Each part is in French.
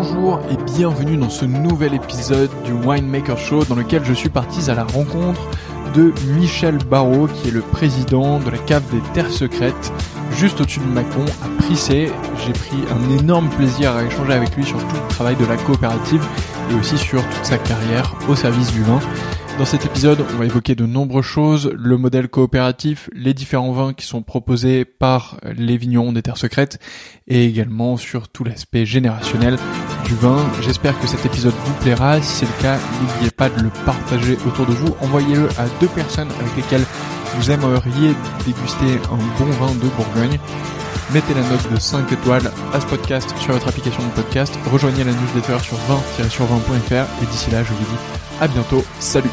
Bonjour et bienvenue dans ce nouvel épisode du Winemaker Show dans lequel je suis parti à la rencontre de Michel Barrault qui est le président de la cave des Terres Secrètes juste au-dessus de Macon à Prissé. J'ai pris un énorme plaisir à échanger avec lui sur tout le travail de la coopérative et aussi sur toute sa carrière au service du vin. Dans cet épisode, on va évoquer de nombreuses choses, le modèle coopératif, les différents vins qui sont proposés par les vignerons des terres secrètes et également sur tout l'aspect générationnel du vin. J'espère que cet épisode vous plaira. Si c'est le cas, n'oubliez pas de le partager autour de vous. Envoyez-le à deux personnes avec lesquelles vous aimeriez déguster un bon vin de Bourgogne. Mettez la note de 5 étoiles à ce podcast sur votre application de podcast. Rejoignez la newsletter sur 20-sur20.fr et d'ici là, je vous dis à bientôt. Salut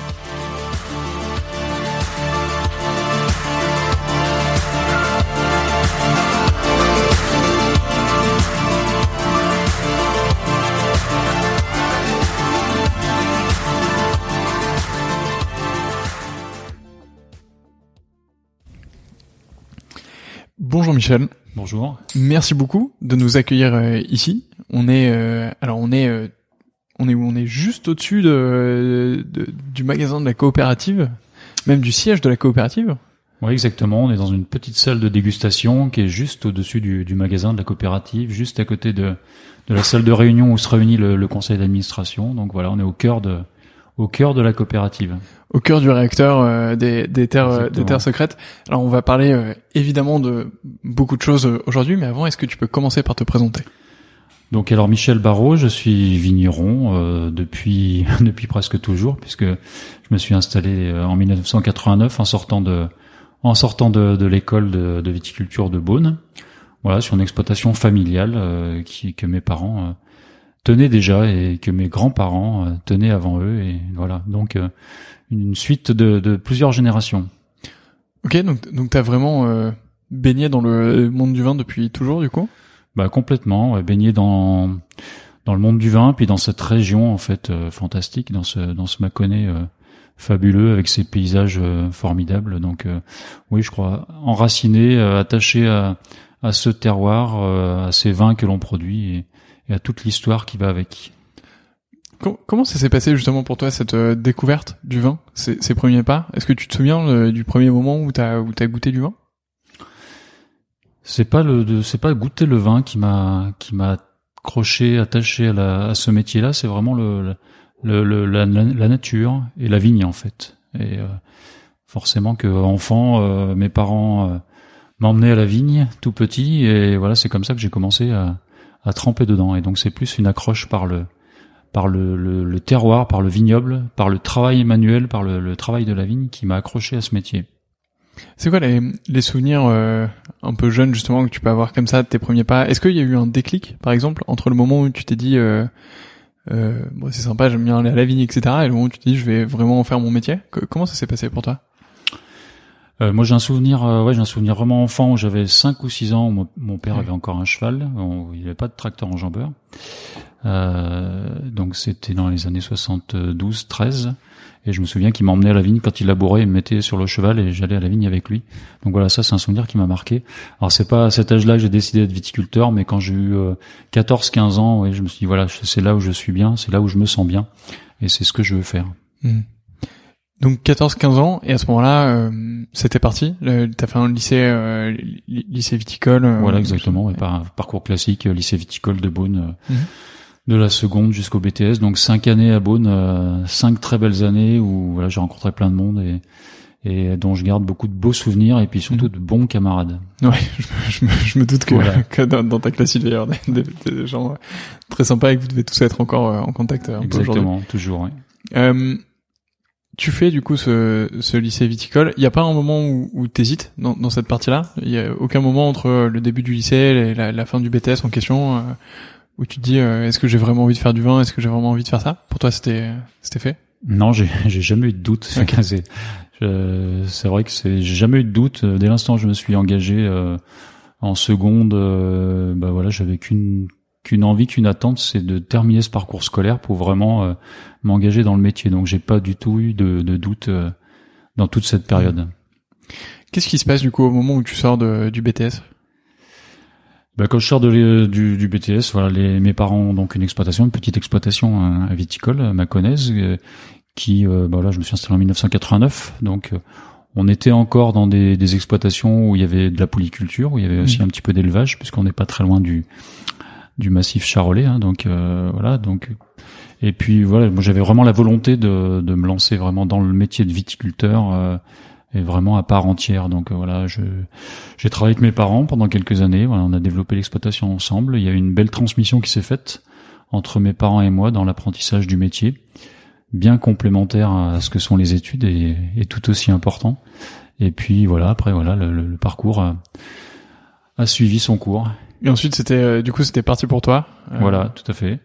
Bonjour Michel. Bonjour. Merci beaucoup de nous accueillir euh, ici. On est euh, alors on est euh, on est où On est juste au-dessus de, du magasin de la coopérative, même du siège de la coopérative. Oui, exactement. On est dans une petite salle de dégustation qui est juste au-dessus du, du, magasin de la coopérative, juste à côté de, de la salle de réunion où se réunit le, le conseil d'administration. Donc voilà, on est au cœur de au cœur de la coopérative. Au cœur du réacteur euh, des, des, terres euh, des terres secrètes. Alors on va parler euh, évidemment de beaucoup de choses aujourd'hui, mais avant, est-ce que tu peux commencer par te présenter? Donc alors Michel Barrault, je suis vigneron euh, depuis depuis presque toujours puisque je me suis installé euh, en 1989 en sortant de en sortant de, de l'école de, de, viticulture de Beaune. Voilà, sur une exploitation familiale euh, qui que mes parents tenaient déjà et que mes grands-parents tenaient avant eux et voilà. Donc une suite de, de plusieurs générations. Ok, donc donc t'as vraiment baigné dans le monde du vin depuis toujours du coup? Bah complètement, baigné dans dans le monde du vin, puis dans cette région en fait euh, fantastique, dans ce dans ce Mâconnais euh, fabuleux avec ses paysages euh, formidables. Donc oui, je crois enraciné, attaché à à ce terroir, à ces vins que l'on produit et, et, à toute l'histoire qui va avec. Comment ça s'est passé justement pour toi cette découverte du vin, ces, ces premiers pas? Est-ce que tu te souviens du premier moment où t'as où t'as goûté du vin? C'est pas le, c'est pas goûter le vin qui m'a, qui m'a accroché, attaché à, la, ce métier-là. C'est vraiment le, le, le la, la, nature et la vigne en fait. Et euh, forcément que enfant, euh, mes parents euh, m'emmenaient à la vigne tout petit, et voilà, c'est comme ça que j'ai commencé à, à tremper dedans. Et donc c'est plus une accroche par le, par le, le, terroir, par le vignoble, par le travail manuel, par le, le travail de la vigne qui m'a accroché à ce métier. C'est quoi les, les souvenirs euh, un peu jeunes justement que tu peux avoir comme ça de tes premiers pas? Est-ce qu'il y a eu un déclic par exemple entre le moment où tu t'es dit euh, euh, bon c'est sympa j'aime bien aller à la vigne etc et le moment où tu t'es dit je vais vraiment en faire mon métier? Comment ça s'est passé pour toi? Euh, moi j'ai un souvenir, ouais j'ai un souvenir vraiment enfant où j'avais 5 ou 6 ans, mon, mon père avait encore un cheval, il n'y avait pas de tracteur en jambeur, donc c'était dans les années 72-13, et je me souviens qu'il m'emmenait à la vigne quand il labourait, il me mettait sur le cheval et j'allais à la vigne avec lui. Donc voilà, ça c'est un souvenir qui m'a marqué. Alors c'est pas à cet âge-là que j'ai décidé d'être viticulteur, mais quand j'ai eu 14-15 euh, ans, ouais, je me suis dit voilà, c'est là où je suis bien, c'est là où je me sens bien, et c'est ce que je veux faire. Hmm. Donc 14-15 ans, et à ce moment-là, euh, c'était parti? T'as fait un lycée, euh, lycée viticole. voilà, exactement. par, parcours classique, lycée viticole de Beaune. Hmm de la seconde jusqu'au BTS. Donc cinq années à Beaune, euh, cinq très belles années où voilà, j'ai rencontré plein de monde et, et dont je garde beaucoup de beaux souvenirs et puis surtout de bons camarades. Ouais, je, me, je me, doute que, que dans, ta classe il y a des, des, gens euh, très sympas et que vous devez tous être encore euh, en contact. Un Exactement, toujours. Oui. Euh, tu fais du coup ce, ce lycée viticole. Il n'y a pas un moment où, où tu hésites dans, dans cette partie-là? Il y a aucun moment entre le début du lycée et la, la fin du BTS en question où tu te dis euh, est-ce que j'ai vraiment envie de faire du vin, est-ce que j'ai vraiment envie de faire ça? Pour toi, c'était c'était fait? Non, j'ai j'ai jamais eu de doute. Okay. C'est vrai que c'est j'ai jamais eu de doute. Dès l'instant où je me suis engagé euh, en seconde, euh, bah voilà, j'avais qu'une qu'une envie, qu'une attente, c'est de terminer ce parcours scolaire pour vraiment m'engager dans le métier. Donc j'ai pas du tout eu de, de doute dans toute cette période. Qu'est-ce qui se passe du coup au moment où tu sors de, du BTS bah, quand je sors de, du, du, BTS, voilà, les, mes parents ont donc une exploitation, une petite exploitation hein, viticole, euh, maconnaise, euh, qui, euh, bah, là, je me suis installé en 1989, donc on était encore dans des, des, exploitations où il y avait de la polyculture, où il y avait aussi mmh. un petit peu d'élevage, puisqu'on n'est pas très loin du, du massif charolais, hein, donc voilà, donc et puis voilà, moi j'avais vraiment la volonté de, de me lancer vraiment dans le métier de viticulteur est vraiment à part entière. Donc euh, voilà, je j'ai travaillé avec mes parents pendant quelques années. Voilà, on a développé l'exploitation ensemble. Il y a eu une belle transmission qui s'est faite entre mes parents et moi dans l'apprentissage du métier, bien complémentaire à ce que sont les études et, et tout aussi important. Et puis voilà, après voilà, le, le parcours a, a, suivi son cours. Et ensuite, c'était euh, du coup, c'était parti pour toi. Euh, voilà, tout à fait.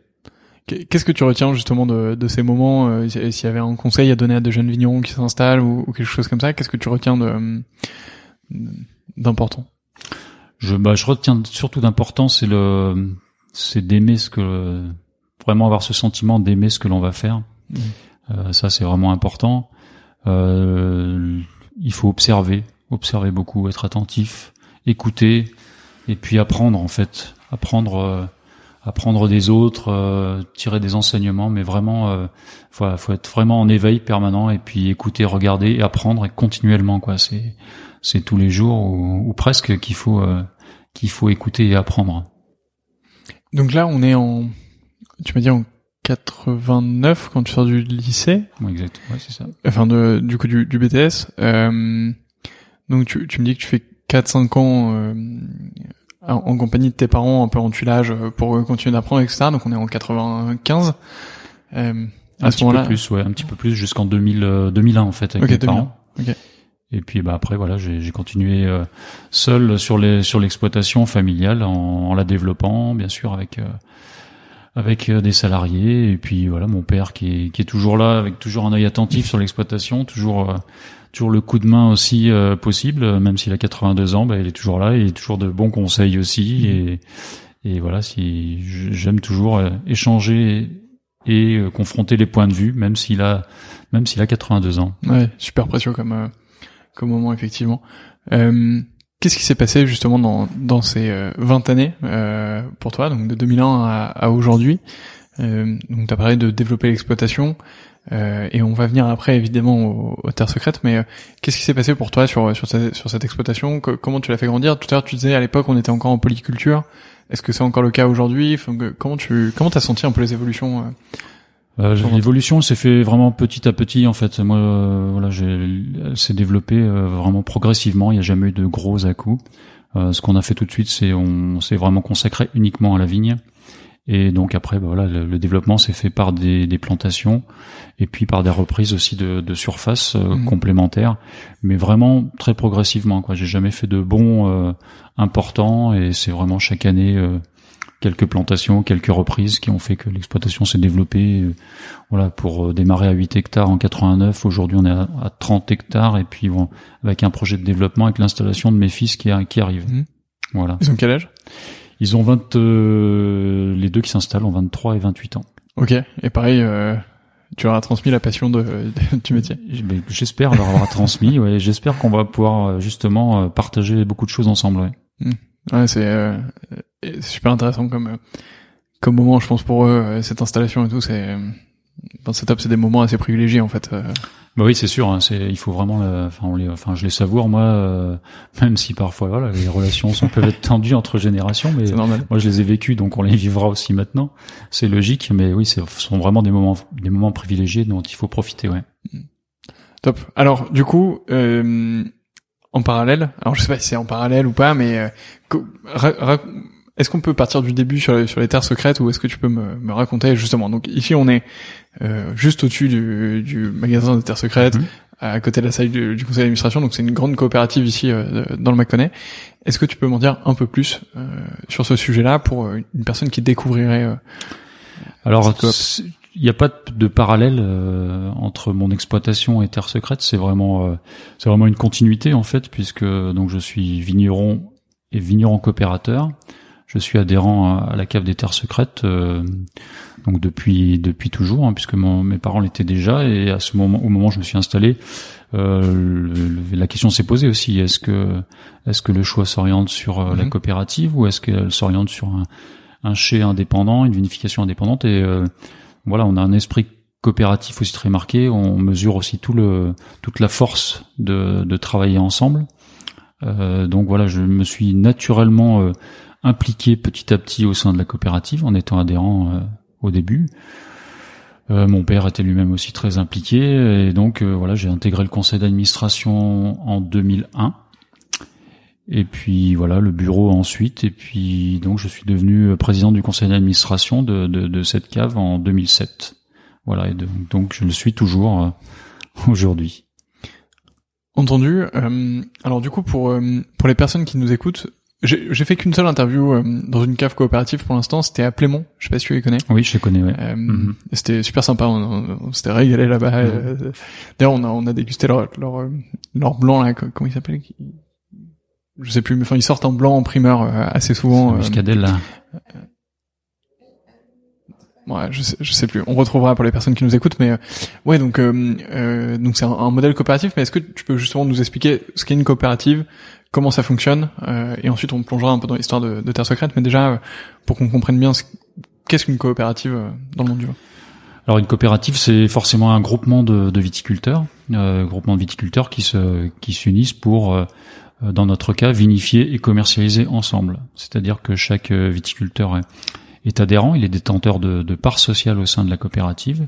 Qu'est-ce que tu retiens justement de, de ces moments euh, S'il y avait un conseil à donner à de jeunes vignerons qui s'installent ou, quelque chose comme ça, qu'est-ce que tu retiens de d'important? Je bah je retiens surtout d'important c'est le c'est d'aimer ce que vraiment avoir ce sentiment d'aimer ce que l'on va faire. Mmh. Euh, ça c'est vraiment important. Euh, il faut observer, observer beaucoup, être attentif, écouter et puis apprendre en fait, apprendre euh, apprendre des autres, euh, tirer des enseignements, mais vraiment, euh, faut, faut être vraiment en éveil permanent et puis écouter, regarder, et apprendre et continuellement quoi. C'est c'est tous les jours ou, presque qu'il faut euh, qu'il faut écouter et apprendre. Donc là, on est en, tu m'as dit en 89 quand tu sors du lycée. Oui, exact. Ouais, c'est ça. Enfin, de, du coup du, du BTS. Euh, donc tu, tu me dis que tu fais 4-5 ans en compagnie de tes parents un peu en tuilage pour continuer d'apprendre, etc. Donc on est en 95. Euh, à un ce moment-là, plus, ouais, un petit peu plus jusqu'en 2000, 2001 en fait avec mes parents. Et puis bah après voilà, j'ai continué seul sur les sur l'exploitation familiale en, en, la développant, bien sûr avec avec euh, des salariés et puis voilà mon père qui est, qui est toujours là avec toujours un œil attentif sur l'exploitation, toujours euh, toujours le coup de main aussi euh, possible, même s'il a 82 ans, bah, il est toujours là et toujours de bons conseils aussi et et voilà si j'aime toujours échanger et confronter les points de vue même s'il a même s'il a 82 ans. Ouais, super précieux comme comme moment effectivement. Euh, Qu'est-ce qui s'est passé justement dans, dans ces 20 euh, années euh, pour toi, donc de 2001 à, à aujourd'hui? Euh, Donc tu as parlé de développer l'exploitation, euh, et on va venir après évidemment aux, terres secrètes, mais euh, qu'est-ce qui s'est passé pour toi sur, sur, cette, sur cette exploitation? Comment tu l'as fait grandir? Tout à l'heure tu disais à l'époque on était encore en polyculture, est-ce que c'est encore le cas aujourd'hui? Comment tu comment as senti un peu les évolutions euh, L'évolution s'est fait vraiment petit à petit en fait. Moi, euh, voilà, elle s'est développée euh, vraiment progressivement. Il n'y a jamais eu de gros à-coups. Euh, ce qu'on a fait tout de suite, c'est on s'est vraiment consacré uniquement à la vigne. Et donc après, bah, voilà, le, développement s'est fait par des, des, plantations et puis par des reprises aussi de, de surface mmh. complémentaires, mais vraiment très progressivement. Quoi, j'ai jamais fait de bons importants et c'est vraiment chaque année quelques plantations, quelques reprises qui ont fait que l'exploitation s'est développée. Euh, voilà, pour euh, démarrer à 8 hectares en 89, aujourd'hui on est à, 30 hectares et puis bon, avec un projet de développement avec l'installation de mes fils qui, qui arrive. Mmh. Voilà. Ils ont quel âge? Ils ont 20 euh, les deux qui s'installent ont 23 et 28 ans. OK, et pareil tu leur as transmis la passion de, du métier. J'espère leur avoir transmis. Ouais, j'espère qu'on va pouvoir justement partager beaucoup de choses ensemble. Ouais. Mmh. Ouais, c'est euh, super intéressant comme euh, comme moment, je pense pour eux euh, cette installation et tout. C'est dans cette c'est des moments assez privilégiés en fait. Bah oui, c'est sûr. Hein, c'est il faut vraiment. Enfin, on les, enfin, je les savoure moi, même si parfois voilà, les relations sont peuvent être tendues entre générations, mais moi je les ai vécues, donc on les vivra aussi maintenant. C'est logique, mais oui, ce sont vraiment des moments des moments privilégiés dont il faut profiter. Ouais. Top. Alors du coup. Euh, en parallèle. Alors je sais pas si c'est en parallèle ou pas, mais euh, est-ce qu'on peut partir du début sur les, sur les terres secrètes ou est-ce que tu peux me, me, raconter justement? Donc ici on est euh, juste au-dessus du, du, magasin des terres secrètes, mhm. à côté de la salle du, du conseil d'administration. Donc c'est une grande coopérative ici euh, dans le Mâconnais. Est-ce que tu peux m'en dire un peu plus euh, sur ce sujet-là pour une personne qui découvrirait Alors il n'y a pas de parallèle euh, entre mon exploitation et Terre Secrète. C'est vraiment, euh, c'est vraiment une continuité en fait, puisque donc je suis vigneron et vigneron coopérateur. Je suis adhérent à, la cave des Terres Secrètes, euh, donc depuis depuis toujours, hein, puisque mon, mes parents l'étaient déjà. Et à ce moment, au moment où je me suis installé, la question s'est posée aussi est-ce que est-ce que le choix s'oriente sur la mhm. coopérative ou est-ce qu'elle s'oriente sur un, un indépendant, une vinification indépendante et voilà, on a un esprit coopératif aussi très marqué. On mesure aussi tout le toute la force de, de travailler ensemble. Euh, donc voilà, je me suis naturellement euh, impliqué petit à petit au sein de la coopérative en étant adhérent euh, au début. mon père était lui-même aussi très impliqué et donc voilà, j'ai intégré le conseil d'administration en 2001. Et puis voilà le bureau ensuite. Et puis donc je suis devenu président du conseil d'administration de, de, de, cette cave en 2007. Voilà et donc je le suis toujours euh, aujourd'hui. Entendu. Euh, alors du coup pour euh, pour les personnes qui nous écoutent, j'ai fait qu'une seule interview dans une cave coopérative pour l'instant. C'était à Plémont. Je sais pas si tu les connais. Oui, je les connais. Ouais. Mhm. C'était super sympa. On, s'était régalé là-bas. Mhm. D'ailleurs, on a on a dégusté leur leur, leur blanc là. Comment il s'appelle? Je sais plus, mais enfin ils sortent en blanc en primeur euh, assez souvent. Muscadelle là. Ouais, je sais, je sais plus. On retrouvera pour les personnes qui nous écoutent, mais euh, ouais, donc euh, donc c'est un, modèle coopératif. Mais est-ce que tu peux justement nous expliquer ce qu'est une coopérative, comment ça fonctionne, et ensuite on plongera un peu dans l'histoire de, Terre Secrète. Mais déjà, pour qu'on comprenne bien qu'est-ce qu'une coopérative dans le monde du vin. Alors une coopérative, c'est forcément un groupement de, viticulteurs, euh, groupement de viticulteurs qui se qui s'unissent pour euh, dans notre cas, vinifier et commercialiser ensemble. C'est-à-dire que chaque euh, viticulteur est adhérent, il est détenteur de, de parts sociales au sein de la coopérative,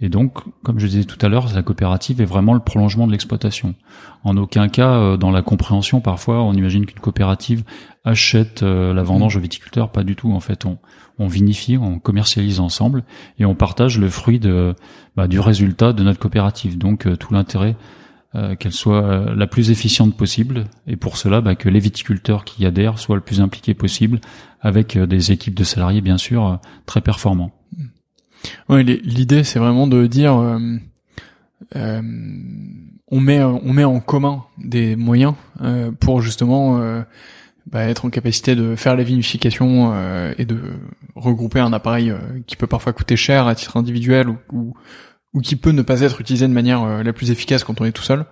Et donc, comme je disais tout à l'heure, la coopérative est vraiment le prolongement de l'exploitation. En aucun cas, euh, dans la compréhension, parfois, on imagine qu'une coopérative achète euh, la vendange aux viticulteurs. Pas du tout. En fait, on, vinifie, on commercialise ensemble et on partage le fruit bah, du résultat de notre coopérative. Donc, euh, tout l'intérêt qu'elle soit la plus efficiente possible et pour cela bah, que les viticulteurs qui adhèrent soient le plus impliqués possible avec des équipes de salariés bien sûr très performants. Ouais, l'idée c'est vraiment de dire euh, euh, on met on met en commun des moyens euh, pour justement bah, être en capacité de faire la vinification et de regrouper un appareil qui peut parfois coûter cher à titre individuel ou, ou qui peut ne pas être utilisé de manière la plus efficace quand on est tout seul.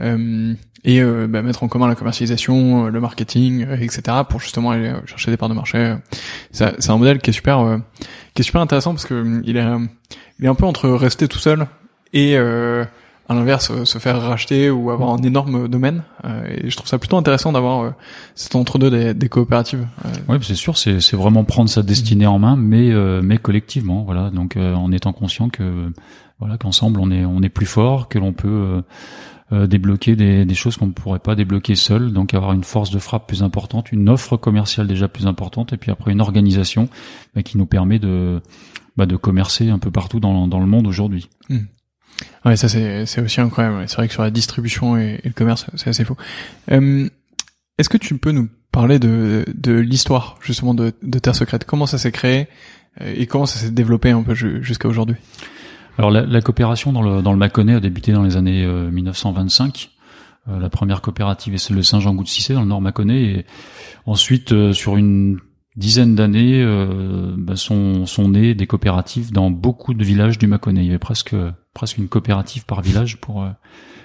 Euh, et euh, bah, mettre en commun la commercialisation, euh, le marketing, etc. pour justement aller chercher des parts de marché. C'est un modèle qui est super, qui est super intéressant parce que il est, il est un peu entre rester tout seul et à l'inverse se faire racheter ou avoir un énorme domaine et je trouve ça plutôt intéressant d'avoir cet entre-deux des, des, coopératives oui c'est sûr c'est vraiment prendre sa destinée en main mais mais collectivement voilà donc en étant conscient que voilà qu'ensemble on est on est plus fort que l'on peut euh, débloquer des, des choses qu'on ne pourrait pas débloquer seul, donc avoir une force de frappe plus importante, une offre commerciale déjà plus importante, et puis après une organisation bah, qui nous permet de, bah, de commercer un peu partout dans, dans le monde aujourd'hui. Hmm. Ouais, ça c'est, aussi incroyable. C'est vrai que sur la distribution et, le commerce, c'est assez faux. Euh, est-ce que tu peux nous parler de, de l'histoire justement de, de Terre Secrète? Comment ça s'est créé? Et comment ça s'est développé un peu jusqu'à aujourd'hui? Alors la, la, coopération dans le, dans le Mâconnais a débuté dans les années 1925. Euh, euh, la première coopérative est celle de Saint-Jean-Gou-de-Cissé dans le Nord Mâconnais. Et ensuite, euh, sur une dizaine d'années, bah, sont, sont nées des coopératives dans beaucoup de villages du Mâconnais. Il y avait presque presque une coopérative par village pour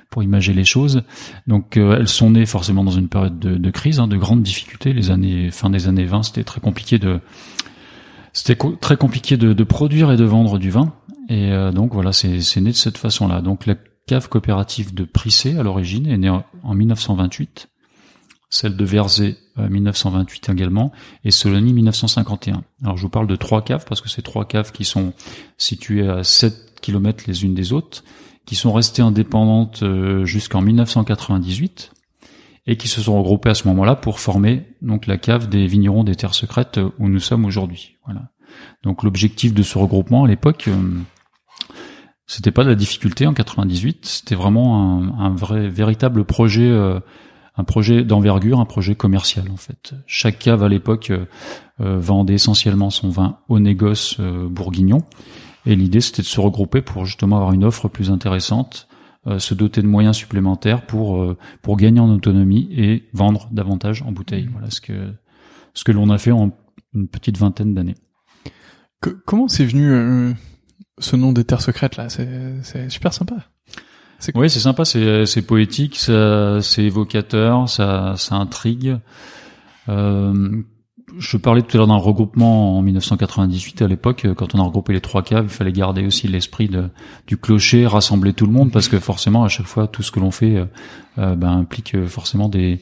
pour imager les choses. Donc elles sont nées forcément dans une période de, de crise, hein, de grandes difficultés. Les années fin des années 20, c'était très compliqué de c'était très compliqué de, de, produire et de vendre du vin. Et euh, donc voilà, c'est né de cette façon-là. Donc la cave coopérative de Prissé à l'origine est née en, 1928, celle de Verzé 1928 euh, également, et Solony 1951. Alors je vous parle de trois caves parce que c'est trois caves qui sont situées à 7 km les unes des autres, qui sont restées indépendantes euh, jusqu'en 1998 et qui se sont regroupées à ce moment-là pour former donc la cave des vignerons des terres secrètes où nous sommes aujourd'hui. Voilà. Donc l'objectif de ce regroupement à l'époque, euh, c'était pas de la difficulté en 98, c'était vraiment un, vrai, véritable projet, euh, un projet d'envergure, un projet commercial en fait. Chaque cave à l'époque euh, vendait essentiellement son vin au négoce bourguignon, et l'idée c'était de se regrouper pour justement avoir une offre plus intéressante, se doter de moyens supplémentaires pour pour gagner en autonomie et vendre davantage en bouteille. Voilà ce que ce que l'on a fait en une petite vingtaine d'années comment c'est venu euh, ce nom des terres secrètes là? C'est super sympa. Oui, c'est sympa, c'est poétique, c'est évocateur, ça, ça intrigue. Euh, je parlais tout à l'heure d'un regroupement en 1998 à l'époque, quand on a regroupé les trois caves, il fallait garder aussi l'esprit du clocher, rassembler tout le monde, parce que forcément à chaque fois tout ce que l'on fait euh, ben, implique forcément des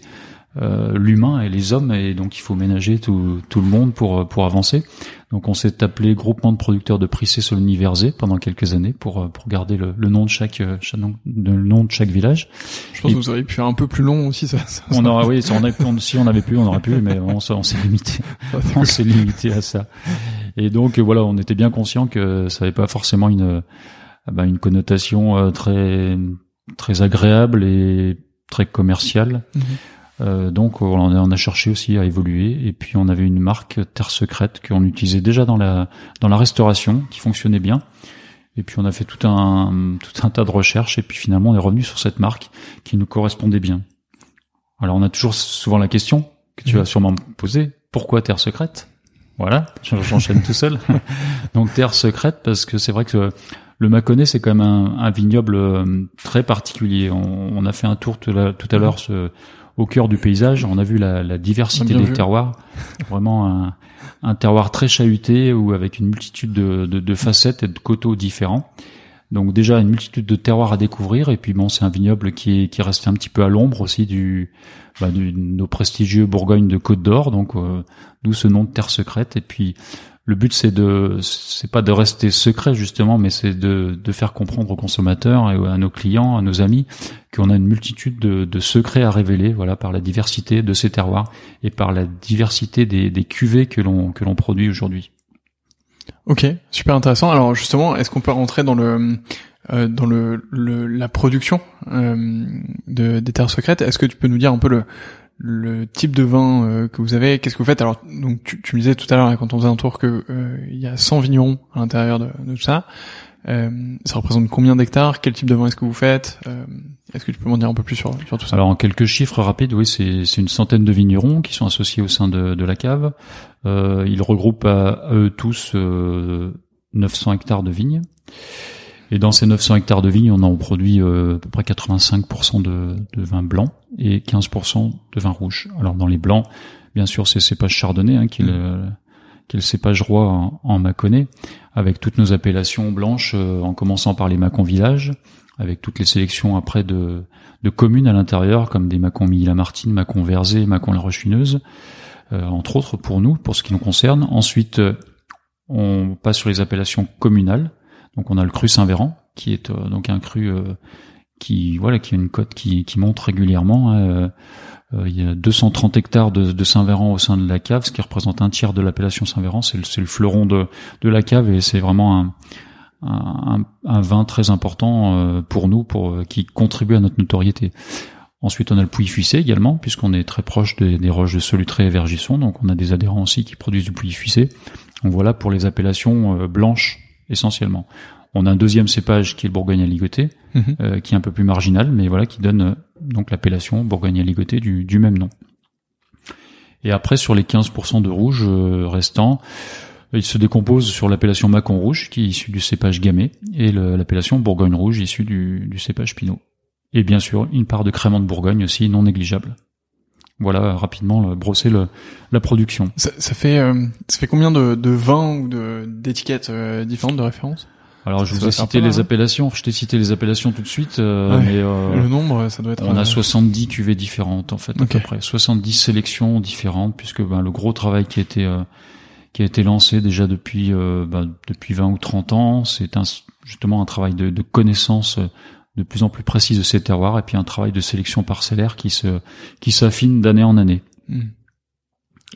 euh, l'humain et les hommes et donc il faut ménager tout, tout le monde pour pour avancer. Donc on s'est appelé groupement de producteurs de Prissé sur l'Universé pendant quelques années pour euh, pour garder le, le nom de chaque, euh, chaque le nom de chaque village. Je pense que vous auriez pu faire un peu plus long aussi ça. on aura oui si on, avait, si on avait pu on aurait pu mais on, on s'est limité on s'est limité à ça. Et donc voilà on était bien conscient que ça n'avait pas forcément une bah, une connotation très très agréable et très commerciale. Mhm. Euh, donc on a, on a, cherché aussi à évoluer. Et puis on avait une marque Terre Secrète qu'on utilisait déjà dans la dans la restauration qui fonctionnait bien. Et puis on a fait tout un tout un tas de recherches. Et puis finalement on est revenu sur cette marque qui nous correspondait bien. Alors on a toujours souvent la question que tu vas sûrement me poser pourquoi Terre Secrète? Voilà, j'enchaîne tout seul. donc Terre Secrète parce que c'est vrai que le Mâconnais, c'est quand même un, un, vignoble euh, très particulier. On, on, a fait un tour tout à l'heure au cœur du paysage. On a vu la, la diversité des terroirs, vraiment un, un, terroir très chahuté ou avec une multitude de, de, de, facettes et de coteaux différents. Donc déjà une multitude de terroirs à découvrir. Et puis bon c'est un vignoble qui est qui est resté un petit peu à l'ombre aussi du, bah, du nos prestigieux Bourgogne de Côte d'Or. Donc euh, d'où ce nom de terre secrète. Et puis le but c'est de c'est pas de rester secret justement, mais c'est de, de faire comprendre aux consommateurs et à nos clients, à nos amis, qu'on a une multitude de, de, secrets à révéler, voilà, par la diversité de ces terroirs et par la diversité des, des cuvées que l'on que l'on produit aujourd'hui. Ok, super intéressant. Alors justement, est-ce qu'on peut rentrer dans le euh, dans le, le, la production euh, de, des terres secrètes? Est-ce que tu peux nous dire un peu le le type de vin euh, que vous avez, qu'est-ce que vous faites? Alors, donc tu, tu, me disais tout à l'heure quand on faisait un tour que euh, y a 100 vignerons à l'intérieur de, de, tout ça. Euh, ça représente combien d'hectares? Quel type de vin est-ce que vous faites? Est-ce que tu peux m'en dire un peu plus sur, sur tout ça? Alors, en quelques chiffres rapides, oui, c'est une centaine de vignerons qui sont associés au sein de, de la cave. ils regroupent à, eux tous 900 hectares de vignes. Et dans ces 900 hectares de vignes, on en produit euh, à peu près 85% de, de vin blanc et 15% de vin rouge. Alors dans les blancs, bien sûr, c'est cépage chardonnay hein, qui, est le, mmh. qui est le cépage roi en, en Mâconnais, avec toutes nos appellations blanches, euh, en commençant par les Mâcon Village, avec toutes les sélections après de, de communes à l'intérieur, comme des Mâcon Milly-la-Martine, Mâcon Verzé, Mâcon La Roche-Fineuse, euh, entre autres pour nous, pour ce qui nous concerne. Ensuite, on passe sur les appellations communales, donc on a le cru Saint-Véran, qui est euh, donc un cru euh, qui voilà qui a une cote qui, monte régulièrement. Hein, euh, il y a 230 hectares de, Saint-Véran au sein de la cave, ce qui représente un tiers de l'appellation Saint-Véran. C'est le, le, fleuron de, de la cave et c'est vraiment un, un, vin très important pour nous, pour qui contribue à notre notoriété. Ensuite, on a le Pouilly-Fuissé également, puisqu'on est très proche des, roches de Solutré et Vergisson, donc on a des adhérents aussi qui produisent du Pouilly-Fuissé. Donc voilà pour les appellations blanches essentiellement. On a un deuxième cépage qui est le Bourgogne à ligoté, mhm. euh, qui est un peu plus marginal, mais voilà, qui donne euh, donc l'appellation Bourgogne à ligoté du, du, même nom. Et après, sur les 15% de rouge euh, restants, il se décompose sur l'appellation Macon rouge, qui est issue du cépage gamay, et l'appellation Bourgogne rouge, issue du, du cépage Pinot. Et bien sûr, une part de crément de Bourgogne aussi, non négligeable voilà rapidement brosser le, la production. Ça, ça fait euh, ça fait combien de, de vins ou de d'étiquettes euh, différentes de référence? Alors je vous ai cité les appellations, je t'ai cité les appellations tout de suite, euh, mais le nombre ça doit être. On a 70 cuvées différentes en fait à peu près, 70 sélections différentes puisque ben, le gros travail qui a été qui a été lancé déjà depuis ben, depuis 20 ou 30 ans, c'est un, justement un travail de, de connaissance de plus en plus précise de ces terroirs et puis un travail de sélection parcellaire qui se qui s'affine d'année en année. Hmm.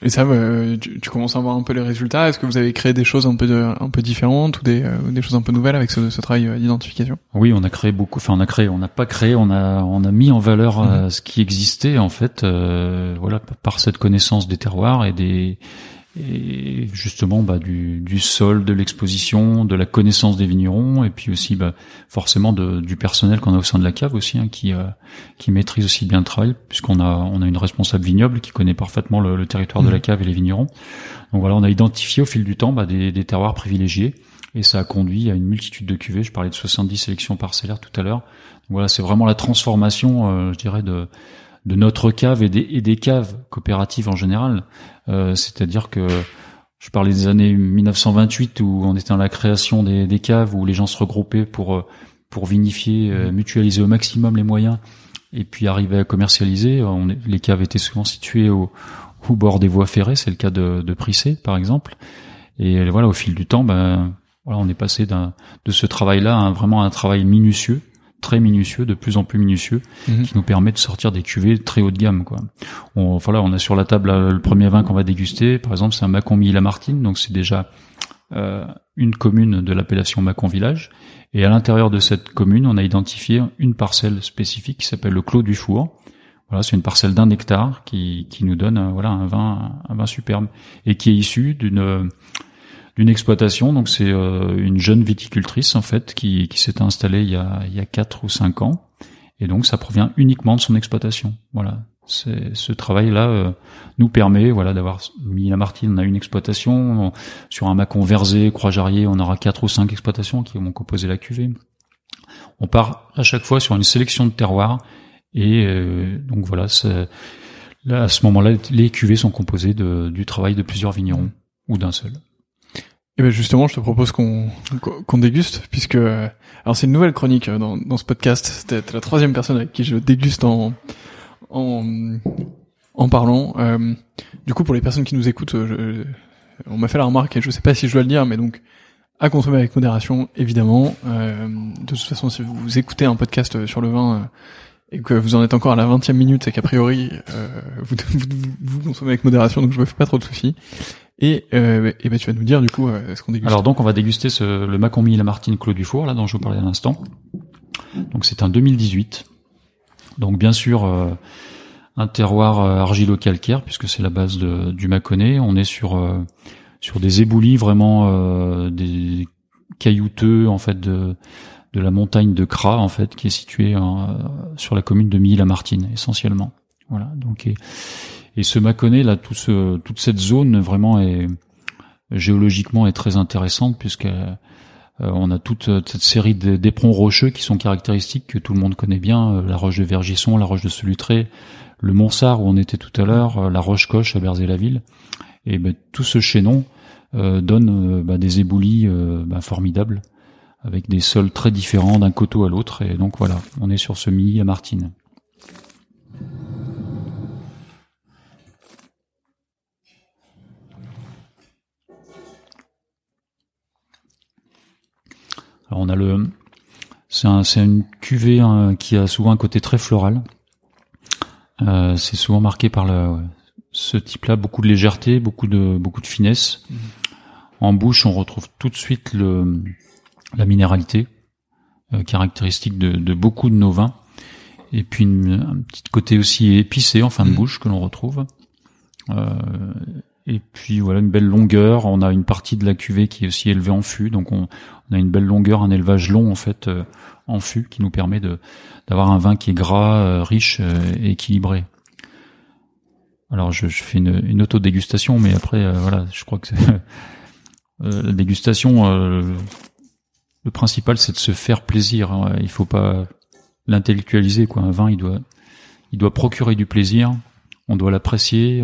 Et ça, euh, tu, tu, commences à voir un peu les résultats. Est-ce que vous avez créé des choses un peu de, un peu différentes ou des, euh, des choses un peu nouvelles avec ce, ce travail euh, d'identification? Oui, on a créé beaucoup. Enfin, on a créé. On n'a pas créé. On a on a mis en valeur hmm. ce qui existait en fait. voilà, par cette connaissance des terroirs et des et justement bah, du, du sol, de l'exposition, de la connaissance des vignerons, et puis aussi bah, forcément de, du personnel qu'on a au sein de la cave aussi, hein, qui euh, qui maîtrise aussi bien le travail, puisqu'on a on a une responsable vignoble qui connaît parfaitement le, territoire de la mmh. cave et les vignerons. Donc voilà, on a identifié au fil du temps bah, des, des, terroirs privilégiés, et ça a conduit à une multitude de cuvées. Je parlais de 70 sélections parcellaires tout à l'heure. Voilà, c'est vraiment la transformation, euh, je dirais, de de notre cave et des, et des caves coopératives en général. Euh, c'est-à-dire que je parlais des années 1928 où on était dans la création des, des caves où les gens se regroupaient pour euh, pour vinifier, euh, mmh. mutualiser au maximum les moyens et puis arriver à commercialiser. On les caves étaient souvent situées au, au bord des voies ferrées, c'est le cas de, de Prissé par exemple. Et voilà, au fil du temps, ben voilà, on est passé d'un de ce travail-là à vraiment un travail minutieux très minutieux, de plus en plus minutieux, mhm. qui nous permet de sortir des cuvées très haut de gamme. Quoi. On, voilà, on a sur la table le premier vin qu'on va déguster. Par exemple, c'est un Macombi la Martine, donc c'est déjà euh, une commune de l'appellation Macon Village. Et à l'intérieur de cette commune, on a identifié une parcelle spécifique qui s'appelle le Clos du Four. Voilà, c'est une parcelle d'un hectare qui, qui nous donne voilà un vin un vin superbe et qui est issu d'une d'une exploitation. Donc c'est euh, une jeune viticultrice en fait qui, qui s'est installée il y a il y a quatre ou cinq ans et donc ça provient uniquement de son exploitation. Voilà. Ce travail-là euh, nous permet, voilà, d'avoir mis la Martine. On a une exploitation sur un Macon Verzé, Croix-Jarrier, on aura quatre ou cinq exploitations qui vont composer la cuvée. On part à chaque fois sur une sélection de terroirs et euh, donc voilà, là à ce moment-là, les cuvées sont composées de, du travail de plusieurs vignerons ou d'un seul. Et eh ben justement, je te propose qu'on qu'on déguste, puisque alors c'est une nouvelle chronique euh, dans, dans ce podcast. C'était la troisième personne avec qui je déguste en en, en parlant. Euh, du coup, pour les personnes qui nous écoutent, euh, on m'a fait la remarque et je sais pas si je dois le dire, mais donc à consommer avec modération, évidemment. Euh, de toute façon, si vous écoutez un podcast sur le vin euh, et que vous en êtes encore à la 20 minute, c'est qu'a priori euh, vous, vous, vous, consommez avec modération, donc je me fais pas trop de soucis. Et, euh, et ben tu vas nous dire du coup euh, ce qu'on déguste. Alors donc on va déguster ce, le Macombi et la Martine Clos du Four là dont je vous parlais à l'instant. Donc c'est un 2018. Donc bien sûr euh, un terroir euh, argilo-calcaire puisque c'est la base de, du Mâconnais. On est sur sur des éboulis vraiment des caillouteux en fait de de la montagne de Cras en fait qui est située sur la commune de Milly-la-Martine essentiellement. Voilà donc et, et ce Mâconnais là, tout ce, toute cette zone vraiment est géologiquement est très intéressante puisque euh, on a toute cette série d'éperons rocheux qui sont caractéristiques que tout le monde connaît bien, euh, la roche de Vergisson, la roche de Solutré, le Monsard où on était tout à l'heure, euh, la roche Coche à Berzé-la-Ville. Et ben, tout ce chaînon donne bah, des éboulis bah, formidables avec des sols très différents d'un coteau à l'autre. Et donc voilà, on est sur ce Milly à Martine. On a le, c'est un, une cuvée hein, qui a souvent un côté très floral. Euh, c'est souvent marqué par le, ce type-là, beaucoup de légèreté, beaucoup de, beaucoup de finesse. Mhm. En bouche, on retrouve tout de suite le, la minéralité euh, caractéristique de, beaucoup de nos vins. Et puis un petit côté aussi épicé en fin de mhm. bouche que l'on retrouve. Euh, et puis voilà une belle longueur. On a une partie de la cuvée qui est aussi élevée en fût, donc on, on a une belle longueur, un élevage long en fait euh, en fût qui nous permet de d'avoir un vin qui est gras, euh, riche euh, et équilibré. Alors je, je fais une, une auto-dégustation, mais après voilà, je crois que la dégustation, le principal c'est de se faire plaisir. Hein. Il faut pas l'intellectualiser quoi. Un vin, il doit il doit procurer du plaisir. On doit l'apprécier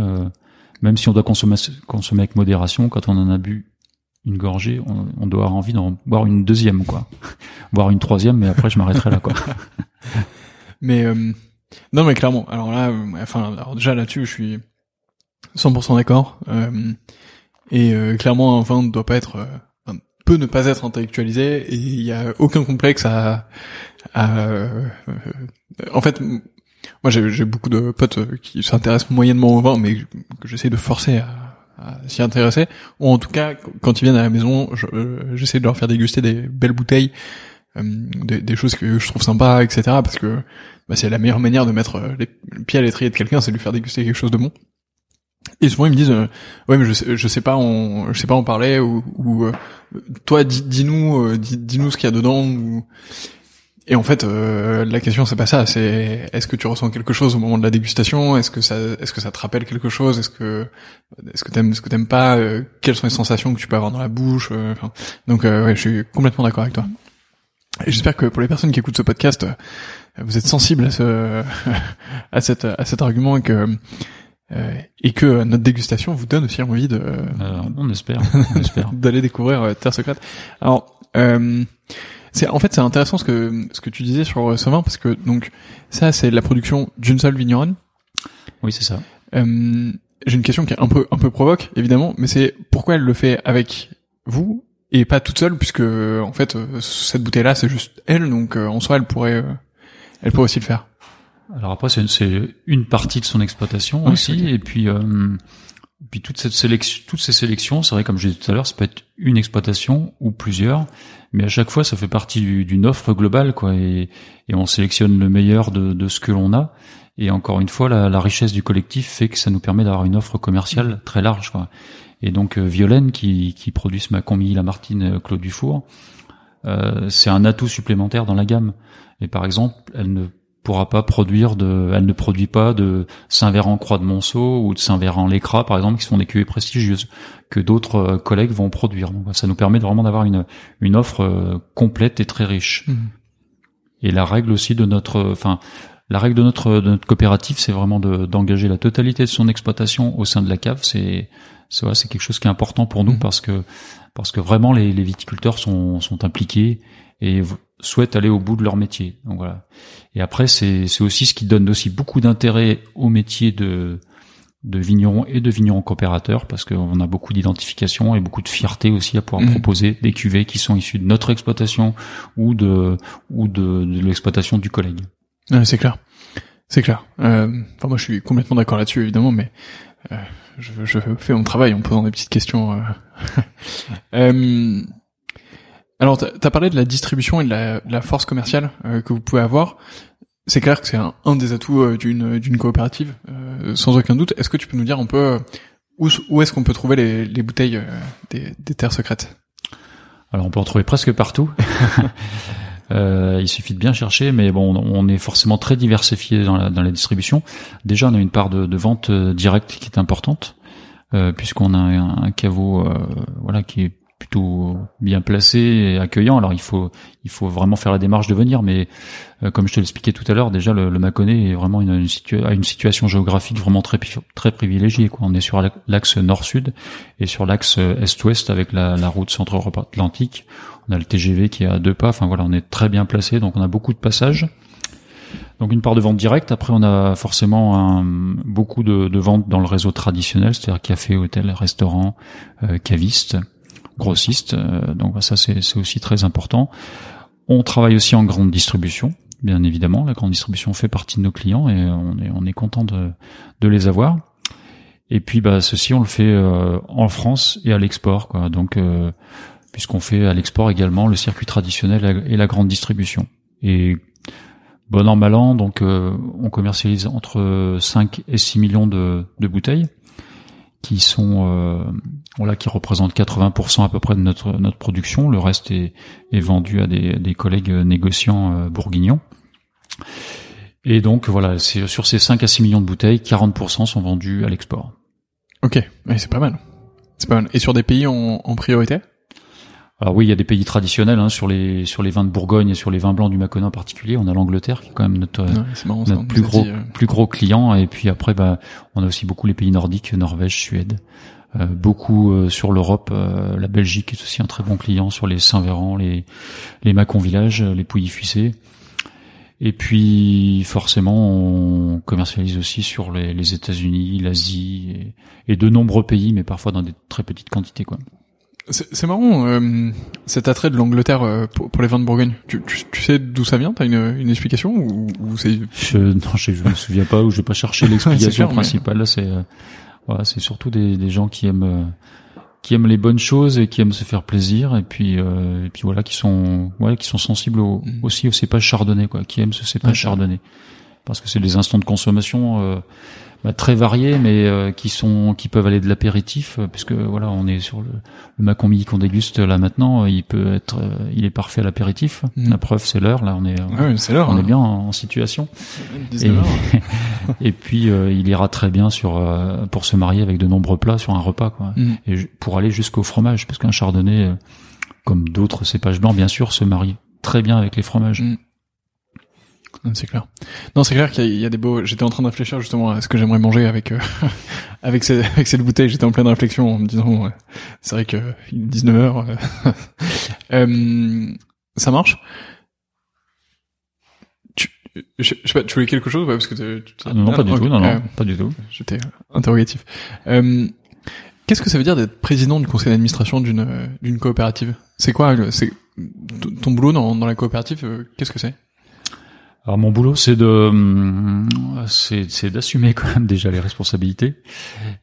même si on doit consommer, consommer avec modération, quand on en a bu une gorgée, on, doit avoir envie d'en boire une deuxième, quoi. boire une troisième, mais après je m'arrêterai là, quoi. mais euh, non, mais clairement. Alors là, euh, enfin, alors déjà là-dessus, je suis 100% d'accord. Euh, et clairement, un vin ne doit pas être, peut ne pas être intellectualisé, et il y a aucun complexe à, à en fait, moi, j'ai beaucoup de potes euh, qui s'intéressent moyennement au vin, mais que j'essaie de forcer à, s'y intéresser. Ou en tout cas, quand ils viennent à la maison, euh, j'essaie de leur faire déguster des belles bouteilles, euh, des, choses que je trouve sympas, etc. Parce que bah, c'est la meilleure manière de mettre les pieds à l'étrier de quelqu'un, c'est de lui faire déguster quelque chose de bon. Et souvent ils me disent ouais mais je sais, sais pas on je sais pas en parler ou, ou toi dis-nous dis-nous ce qu'il y a dedans ou et en fait, euh, la question c'est pas ça, c'est est-ce que tu ressens quelque chose au moment de la dégustation? Est-ce que ça, est-ce que ça te rappelle quelque chose? Est-ce que, est-ce que t'aimes, ce que t'aimes pas? Euh, Quelles sont les sensations que tu peux avoir dans la bouche? Euh, Donc, ouais, je suis complètement d'accord avec toi. Et j'espère que pour les personnes qui écoutent ce podcast, vous êtes sensibles à ce, à cet, à cet argument et que et que notre dégustation vous donne aussi envie de. on espère, on espère d'aller découvrir Terre secrète. Alors. Euh, c'est en fait c'est intéressant ce que ce que tu disais sur ce vin parce que donc ça c'est la production d'une seule vigneronne. Oui c'est ça. Euh, j'ai une question qui est un peu un peu provoque évidemment, mais c'est pourquoi elle le fait avec vous et pas toute seule puisque en fait euh, cette bouteille là c'est juste elle donc euh, en soi elle pourrait euh, elle pourrait aussi le faire. Alors après c'est une, une partie de son exploitation aussi et puis puis toute cette sélection, toutes ces sélections, c'est vrai, comme je disais tout à l'heure, ça peut être une exploitation ou plusieurs, mais à chaque fois, ça fait partie d'une offre globale, quoi, et, et, on sélectionne le meilleur de, de ce que l'on a. Et encore une fois, la, la, richesse du collectif fait que ça nous permet d'avoir une offre commerciale très large, quoi. Et donc, euh, Violaine, qui, qui produit ce Macombi, la Martine, euh, Claude Dufour, euh, c'est un atout supplémentaire dans la gamme. Et par exemple, elle ne pourra pas produire de, elle ne produit pas de Saint-Véran Croix de Monceau ou de Saint-Véran L'Écras, par exemple, qui sont des cuvées prestigieuses que d'autres euh, collègues vont produire. Donc, ça nous permet vraiment d'avoir une, une offre euh, complète et très riche. Mmh. Et la règle aussi de notre, enfin, la règle de notre, de notre coopérative, c'est vraiment d'engager la totalité de son exploitation au sein de la cave. C'est, c'est, c'est quelque chose qui est important pour nous mmh. parce que, parce que vraiment les, les viticulteurs sont, sont impliqués et souhaitent aller au bout de leur métier. Donc voilà. Et après, c'est aussi ce qui donne aussi beaucoup d'intérêt au métier de de vignerons et de vignerons coopérateurs parce qu'on a beaucoup d'identification et beaucoup de fierté aussi à pouvoir Mhm. proposer des cuvées qui sont issues de notre exploitation ou de ou de, de l'exploitation du collègue. Ouais, c'est clair. C'est clair. Euh, enfin, moi, je suis complètement d'accord là-dessus, évidemment, mais euh, je, je fais mon travail en posant des petites questions. euh. Alors, t'as as parlé de la distribution et de la, de la force commerciale euh, que vous pouvez avoir. C'est clair que c'est un, un des atouts euh, d'une d'une coopérative, euh, sans aucun doute. Est-ce que tu peux nous dire un peu euh, où, où est-ce qu'on peut trouver les, les bouteilles euh, des, des terres secrètes? Alors on peut en trouver presque partout. Euh, il suffit de bien chercher, mais bon, on est forcément très diversifié dans la, dans la distribution. Déjà, on a une part de, de vente directe qui est importante, euh, puisqu'on a un, un caveau, euh, voilà, qui est plutôt bien placé et accueillant. Alors il faut, il faut vraiment faire la démarche de venir, mais euh, comme je te l'expliquais tout à l'heure, déjà le, le Mâconnais est vraiment une, une, une situation géographique vraiment très très privilégiée. On est sur l'axe nord-sud et sur l'axe est-ouest avec la, la route centre-Europe Atlantique. On a le TGV qui est à deux pas. Enfin voilà, on est très bien placé, donc on a beaucoup de passages. Donc une part de vente directe. Après, on a forcément beaucoup de, de ventes dans le réseau traditionnel, c'est-à-dire café, hôtel, restaurant, euh, caviste, grossiste. Euh, donc ça, c'est aussi très important. On travaille aussi en grande distribution, bien évidemment. La grande distribution fait partie de nos clients et on est on est content de de les avoir. Et puis bah ceci, on le fait euh, en France et à l'export, quoi. Donc euh, puisqu'on fait à l'export également le circuit traditionnel et la grande distribution. Et bon an mal an, donc on commercialise entre 5 et 6 millions de, de bouteilles qui sont euh, voilà qui représentent 80% à peu près de notre notre production. Le reste est, est vendu à des, des collègues négociants euh, bourguignons. Et donc voilà, c'est sur ces 5 à 6 millions de bouteilles, 40% sont vendus à l'export. Ok, c'est pas mal. C'est pas mal. Et sur des pays en priorité? Alors oui, il y a des pays traditionnels hein, sur les sur les vins de Bourgogne et sur les vins blancs du Mâconnais en particulier. On a l'Angleterre qui est quand même notre, Ouais, marrant, notre plus gros dit, euh, plus gros client. Et puis après, bah, on a aussi beaucoup les pays nordiques, Norvège, Suède. Euh, beaucoup euh, sur l'Europe, euh, la Belgique est aussi un très bon client sur les Saint-Véran, les les Mâcon Village, les Pouilly-Fuissé. Et puis forcément, on commercialise aussi sur les, les États-Unis, l'Asie et, et de nombreux pays, mais parfois dans des très petites quantités, quoi. C'est marrant, euh, cet attrait de l'Angleterre euh, pour, pour les vins de Bourgogne. Tu, tu, tu sais d'où ça vient? T'as une, une explication ou, ou c'est Je, non, je, je me souviens pas ou je vais pas chercher l'explication mais- principale. Là, c'est euh, voilà, c'est surtout des, des gens qui aiment euh, qui aiment les bonnes choses et qui aiment se faire plaisir et puis euh, et puis voilà qui sont ouais qui sont sensibles au, Mhm. aussi au cépage chardonnay quoi, qui aiment ce cépage Ouais, chardonnay parce que c'est des instants de consommation euh, bah, très variés mais euh, qui sont qui peuvent aller de l'apéritif euh, puisque voilà on est sur le, le Macombi qu'on déguste là maintenant euh, il peut être euh, il est parfait à l'apéritif Mhm. la preuve c'est l'heure là on est Ouais, l'heure. on hein. est bien en, en situation 19 heures. et puis euh, il ira très bien sur euh, pour se marier avec de nombreux plats sur un repas quoi. Mhm. Et pour aller jusqu'au fromage parce qu'un chardonnay comme d'autres cépages blancs bien sûr se marie très bien avec les fromages. Mhm. Non, C'est clair. Non, c'est clair qu'il y, a- il y a des beaux. J'étais en train de réfléchir justement à ce que j'aimerais manger avec euh, avec, ces, avec cette bouteille. J'étais en pleine réflexion en me disant, ouais, c'est vrai que il est 19 heures. euh. Euh, ça marche? Tu, je, je sais pas, tu voulais quelque chose ouais, parce que tu- tu- Ah, non, non, pas du tout, non, non, euh, pas du tout. J'étais euh, interrogatif. Euh, Qu'est-ce que ça veut dire d'être président du conseil d'administration d'une euh, d'une coopérative? C'est quoi C'est t- ton boulot dans, dans la coopérative euh, Qu'est-ce que c'est? Alors mon boulot c'est de hum, c'est d'assumer quand même déjà les responsabilités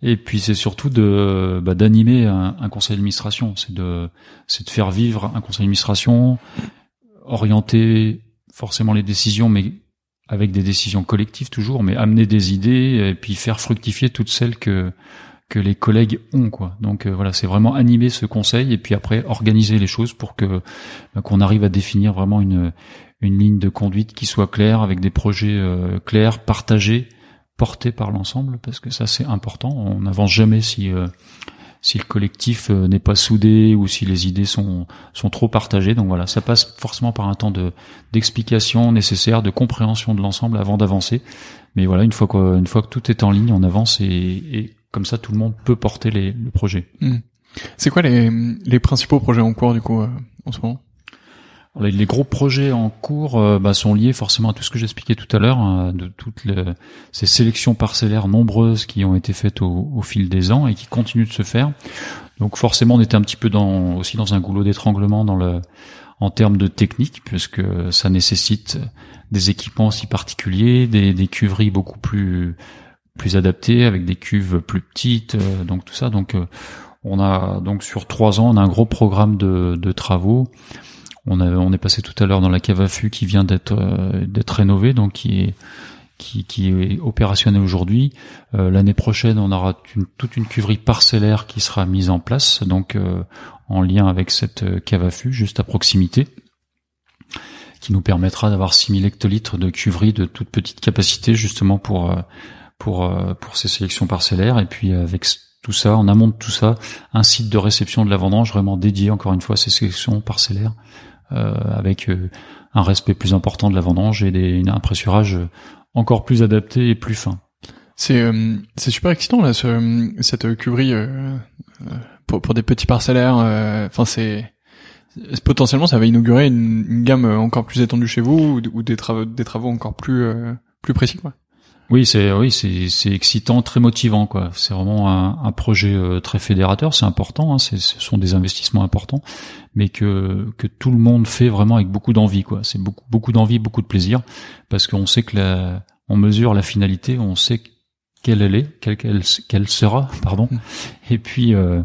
et puis c'est surtout de bah, d'animer un, un conseil d'administration, c'est de c'est de faire vivre un conseil d'administration, orienter forcément les décisions mais avec des décisions collectives toujours, mais amener des idées et puis faire fructifier toutes celles que que les collègues ont quoi. Donc euh, voilà, c'est vraiment animer ce conseil et puis après organiser les choses pour que bah, qu'on arrive à définir vraiment une une ligne de conduite qui soit claire avec des projets euh, clairs, partagés, portés par l'ensemble parce que ça c'est important. On n'avance jamais si euh, si le collectif euh, n'est pas soudé ou si les idées sont sont trop partagées. Donc voilà, ça passe forcément par un temps de d'explication nécessaire, de compréhension de l'ensemble avant d'avancer. Mais voilà, une fois que une fois que tout est en ligne, on avance et, et comme ça tout le monde peut porter les, le projet. C'est quoi les, les principaux projets en cours du coup euh, en ce moment? Les gros projets en cours euh, bah, sont liés forcément à tout ce que j'expliquais tout à l'heure, hein, de toutes ces sélections parcellaires nombreuses qui ont été faites au, au, fil des ans et qui continuent de se faire. Donc forcément, on était un petit peu dans, aussi dans un goulot d'étranglement dans le, en termes de technique, puisque ça nécessite des équipements aussi particuliers, des, des cuveries beaucoup plus plus adaptées, avec des cuves plus petites, euh, donc tout ça. Donc euh, on a donc sur trois ans, on a un gros programme de, de travaux on, on est passé tout à l'heure dans la cave à fût qui vient d'être euh, d'être rénovée, donc qui est qui, est opérationnelle aujourd'hui. Euh, l'année prochaine, on aura toute une cuverie parcellaire qui sera mise en place, donc euh, en lien avec cette cave à fût juste à proximité, qui nous permettra d'avoir 6000 hectolitres de cuverie de toute petite capacité, justement pour pour pour ces sélections parcellaires. Et puis avec tout ça, en amont de tout ça, un site de réception de la vendange vraiment dédié, encore une fois, à ces sélections parcellaires, avec euh, un respect plus important de la vendange et des, un pressurage encore plus adapté et plus fin. C'est euh, super excitant là ce, cette cuverie pour, pour des petits parcellaires. Enfin c'est potentiellement ça va inaugurer une, gamme encore plus étendue chez vous ou, des travaux des travaux encore plus plus précis quoi. Oui, c'est oui, c'est c'est excitant, très motivant quoi. C'est vraiment un, un projet euh, très fédérateur, c'est important, hein, ce sont des investissements importants, mais que que tout le monde fait vraiment avec beaucoup d'envie quoi. C'est beaucoup beaucoup d'envie, beaucoup de plaisir, parce qu'on sait que la, on mesure la finalité, on sait quelle elle est, quelle quelle, sera, pardon, et puis euh,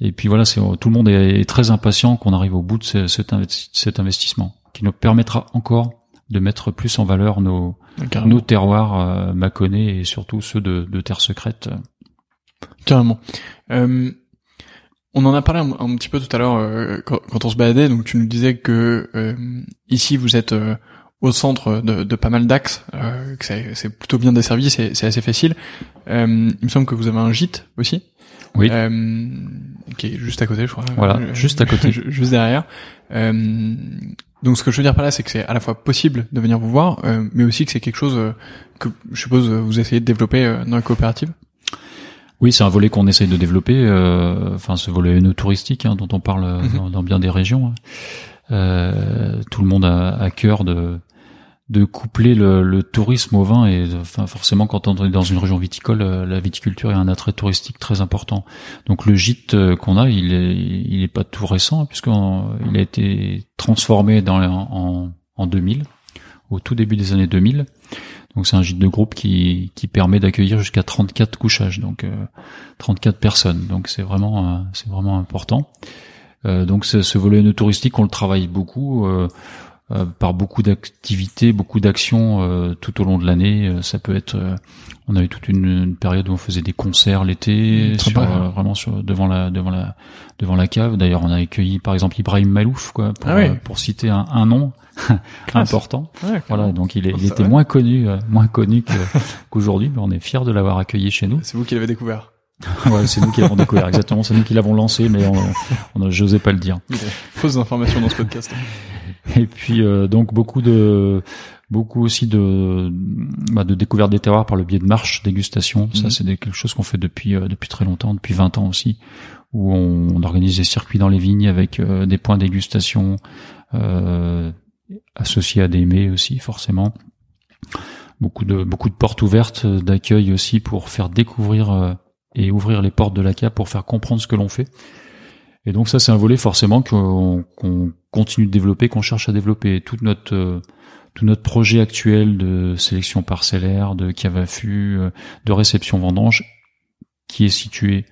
et puis voilà, c'est tout le monde est, très impatient qu'on arrive au bout de cet investissement, qui nous permettra encore de mettre plus en valeur nos, nos terroirs euh, mâconnais et surtout ceux de, de terre secrète. Carrément. Euh, on en a parlé un, petit peu tout à l'heure euh, quand, on se baladait. Donc tu nous disais que euh, ici vous êtes au centre de, de pas mal d'axes, que c'est plutôt bien desservi, c'est assez facile. il me semble que vous avez un gîte aussi. Oui. qui est juste à côté, je crois. Voilà, juste à côté. juste derrière. Donc ce que je veux dire par là, c'est que c'est à la fois possible de venir vous voir, euh, mais aussi que c'est quelque chose euh, que je suppose vous essayez de développer euh, dans la coopérative. Oui, c'est un volet qu'on essaye de développer. Enfin, ce volet touristique hein, dont on parle mhm. dans, bien des régions. Hein. tout le monde a à cœur de de coupler le, le, tourisme au vin et enfin forcément quand on est dans une région viticole euh, la viticulture est un attrait touristique très important. Donc le gîte euh, qu'on a il est il est pas tout récent puisqu'il a été transformé dans en, en 2000 au tout début des années 2000 donc c'est un gîte de groupe qui qui permet d'accueillir jusqu'à 34 couchages donc 34 euh, personnes. Donc c'est vraiment c'est vraiment important. Donc ce, ce volet touristique on le travaille beaucoup euh, par beaucoup d'activités, beaucoup d'actions euh, tout au long de l'année. Euh, ça peut être, on a eu toute une, période où on faisait des concerts l'été, vraiment sur, devant la devant la devant la cave. D'ailleurs, on a accueilli par exemple Ibrahim Malouf, quoi, pour, ah pour citer un, un nom important. voilà, donc il, est, il était moins connu, moins connu qu'aujourd'hui, mais on est fiers de l'avoir accueilli chez nous. C'est vous qui l'avez découvert. ouais, c'est nous qui l'avons découvert, exactement. C'est nous qui l'avons lancé, mais on, on j'osais pas le dire. Fausses informations dans ce podcast. Et puis euh, donc beaucoup de beaucoup aussi de bah, de découverte des terroirs par le biais de marches, dégustation. Ça mhm. c'est quelque chose qu'on fait depuis euh, depuis très longtemps, depuis 20 ans aussi, où on, organise des circuits dans les vignes avec euh, des points dégustation associés à des mets aussi forcément. Beaucoup de beaucoup de portes ouvertes d'accueil aussi pour faire découvrir et ouvrir les portes de la cave pour faire comprendre ce que l'on fait. Et donc ça, c'est un volet forcément qu'on continue de développer, qu'on cherche à développer. Tout notre euh, tout notre projet actuel de sélection parcellaire, de cave à fût, euh, de réception vendange, qui est situé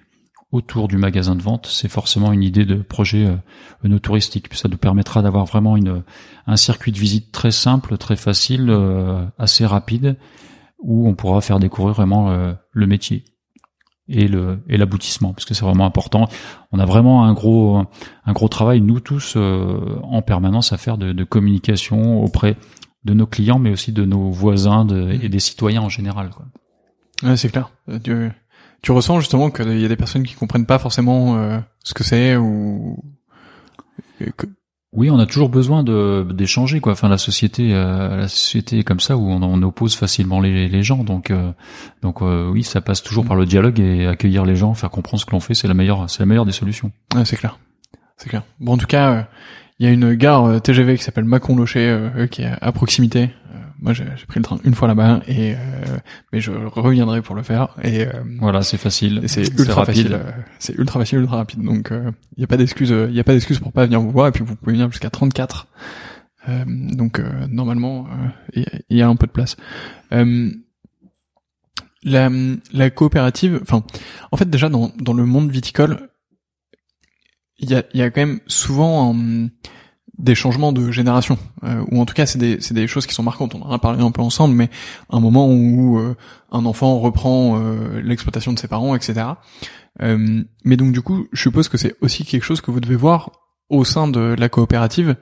autour du magasin de vente, c'est forcément une idée de projet euh, touristique. Ça nous permettra d'avoir vraiment une, un circuit de visite très simple, très facile, euh, assez rapide, où on pourra faire découvrir vraiment le métier et le et l'aboutissement parce que c'est vraiment important. On a vraiment un gros un gros travail nous tous euh, en permanence à faire de, de, communication auprès de nos clients mais aussi de nos voisins de, et des citoyens en général. Quoi. Ouais, c'est clair. Euh, tu, tu ressens justement qu'il y a des personnes qui comprennent pas forcément euh, ce que c'est ou oui, on a toujours besoin de d'échanger quoi. Enfin, la société, euh, la société est comme ça où on, on oppose facilement les, gens. Donc, euh, donc euh, oui, ça passe toujours par le dialogue et accueillir les gens, faire comprendre ce que l'on fait, c'est la meilleure, c'est la meilleure des solutions. Ouais, c'est clair, c'est clair. Bon, en tout cas, Il y a une gare TGV qui s'appelle Mâcon-Locher qui est à proximité. Moi, j'ai pris le train une fois là-bas et mais je reviendrai pour le faire. Et voilà, c'est facile. C'est ultra facile. c'est ultra facile, ultra rapide. Donc il y a pas d'excuse. Il y a pas d'excuse pour pas venir vous voir. Et puis vous pouvez venir jusqu'à 34. donc normalement, il y, a un peu de place. la, la coopérative, enfin, en fait déjà dans, dans le monde viticole, il y a, y a quand même souvent des changements de génération, euh, ou en tout cas c'est des, des choses qui sont marquantes. On en a parlé un peu ensemble, mais un moment où euh, un enfant reprend euh, l'exploitation de ses parents, etc. mais donc du coup, je suppose que c'est aussi quelque chose que vous devez voir au sein de la coopérative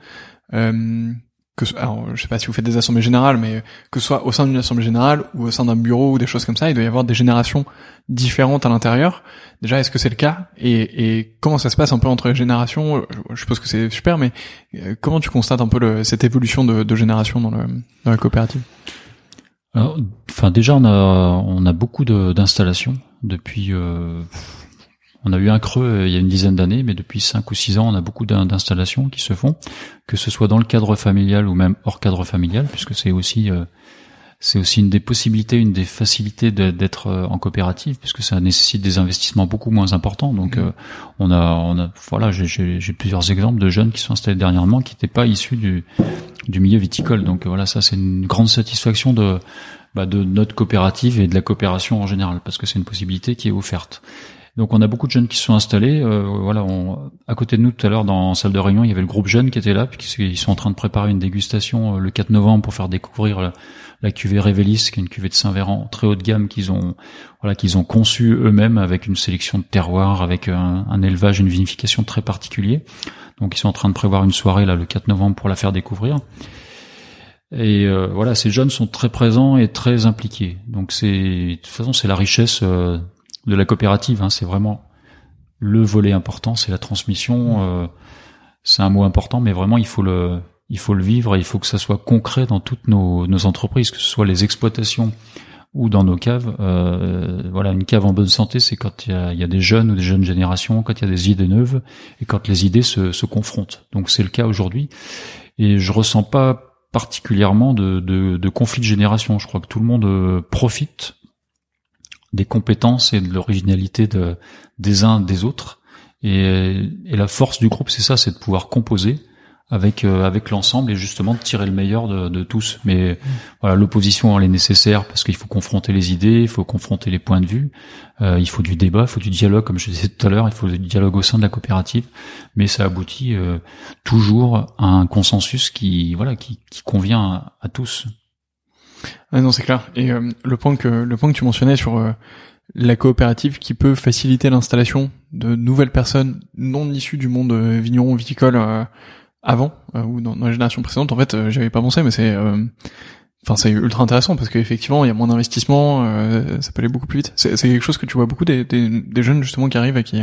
que alors je sais pas si vous faites des assemblées générales mais que ce soit au sein d'une assemblée générale ou au sein d'un bureau ou des choses comme ça il doit y avoir des générations différentes à l'intérieur. Déjà est-ce que c'est le cas et, et comment ça se passe un peu entre les générations? Je suppose que c'est super mais euh, comment tu constates un peu le, cette évolution de, de génération dans, le, dans la coopérative? Enfin déjà on a on a beaucoup d'installations depuis euh, on a eu un creux euh, il y a une dizaine d'années, mais depuis cinq ou six ans, on a beaucoup d'installations qui se font, que ce soit dans le cadre familial ou même hors cadre familial, puisque c'est aussi euh, c'est aussi une des possibilités, une des facilités d'être euh, en coopérative, puisque ça nécessite des investissements beaucoup moins importants. Donc, mmh. on a, on a, voilà, j'ai plusieurs exemples de jeunes qui sont installés dernièrement qui n'étaient pas issus du, du milieu viticole. Donc voilà, ça c'est une grande satisfaction de, bah, de notre coopérative et de la coopération en général, parce que c'est une possibilité qui est offerte. Donc on a beaucoup de jeunes qui sont installés. Euh, voilà, on, à côté de nous tout à l'heure dans la salle de réunion, il y avait le groupe jeune qui était là, puisqu'ils sont en train de préparer une dégustation euh, le 4 novembre pour faire découvrir la, cuvée Révélis, qui est une cuvée de Saint-Véran très haut de gamme qu'ils ont, voilà, qu'ils ont conçu eux-mêmes avec une sélection de terroirs, avec un, élevage, une vinification très particulier. Donc ils sont en train de prévoir une soirée là le 4 novembre pour la faire découvrir. Et euh, voilà, ces jeunes sont très présents et très impliqués. Donc c'est de toute façon c'est la richesse de la coopérative. Hein, c'est vraiment le volet important, c'est la transmission. Euh, c'est un mot important, mais vraiment il faut le il faut le vivre et il faut que ça soit concret dans toutes nos, nos entreprises, que ce soit les exploitations ou dans nos caves. Euh, voilà, une cave en bonne santé, c'est quand il y a, y a, des jeunes ou des jeunes générations, quand il y a des idées neuves et quand les idées se, se confrontent. Donc c'est le cas aujourd'hui. Et je ressens pas particulièrement de, de, de conflit de génération. Je crois que tout le monde euh, profite des compétences et de l'originalité de, des uns des autres. Et, et la force du groupe, c'est ça, c'est de pouvoir composer avec euh, avec l'ensemble et justement de tirer le meilleur de, de tous. Mais voilà, l'opposition elle est nécessaire parce qu'il faut confronter les idées, il faut confronter les points de vue, euh, il faut du débat, il faut du dialogue, comme je disais tout à l'heure, il faut du dialogue au sein de la coopérative. Mais ça aboutit euh, toujours à un consensus qui voilà qui, qui convient à, à tous. Ah non, c'est clair. Et euh, le point que le point que tu mentionnais sur euh, la coopérative qui peut faciliter l'installation de nouvelles personnes non issues du monde euh, vigneron viticole avant ou dans, la génération précédente, en fait, j'avais pas pensé, mais c'est enfin c'est ultra intéressant parce qu'effectivement il y a moins d'investissement, ça peut aller beaucoup plus vite. C'est quelque chose que tu vois beaucoup des, des, des jeunes justement qui arrivent et qui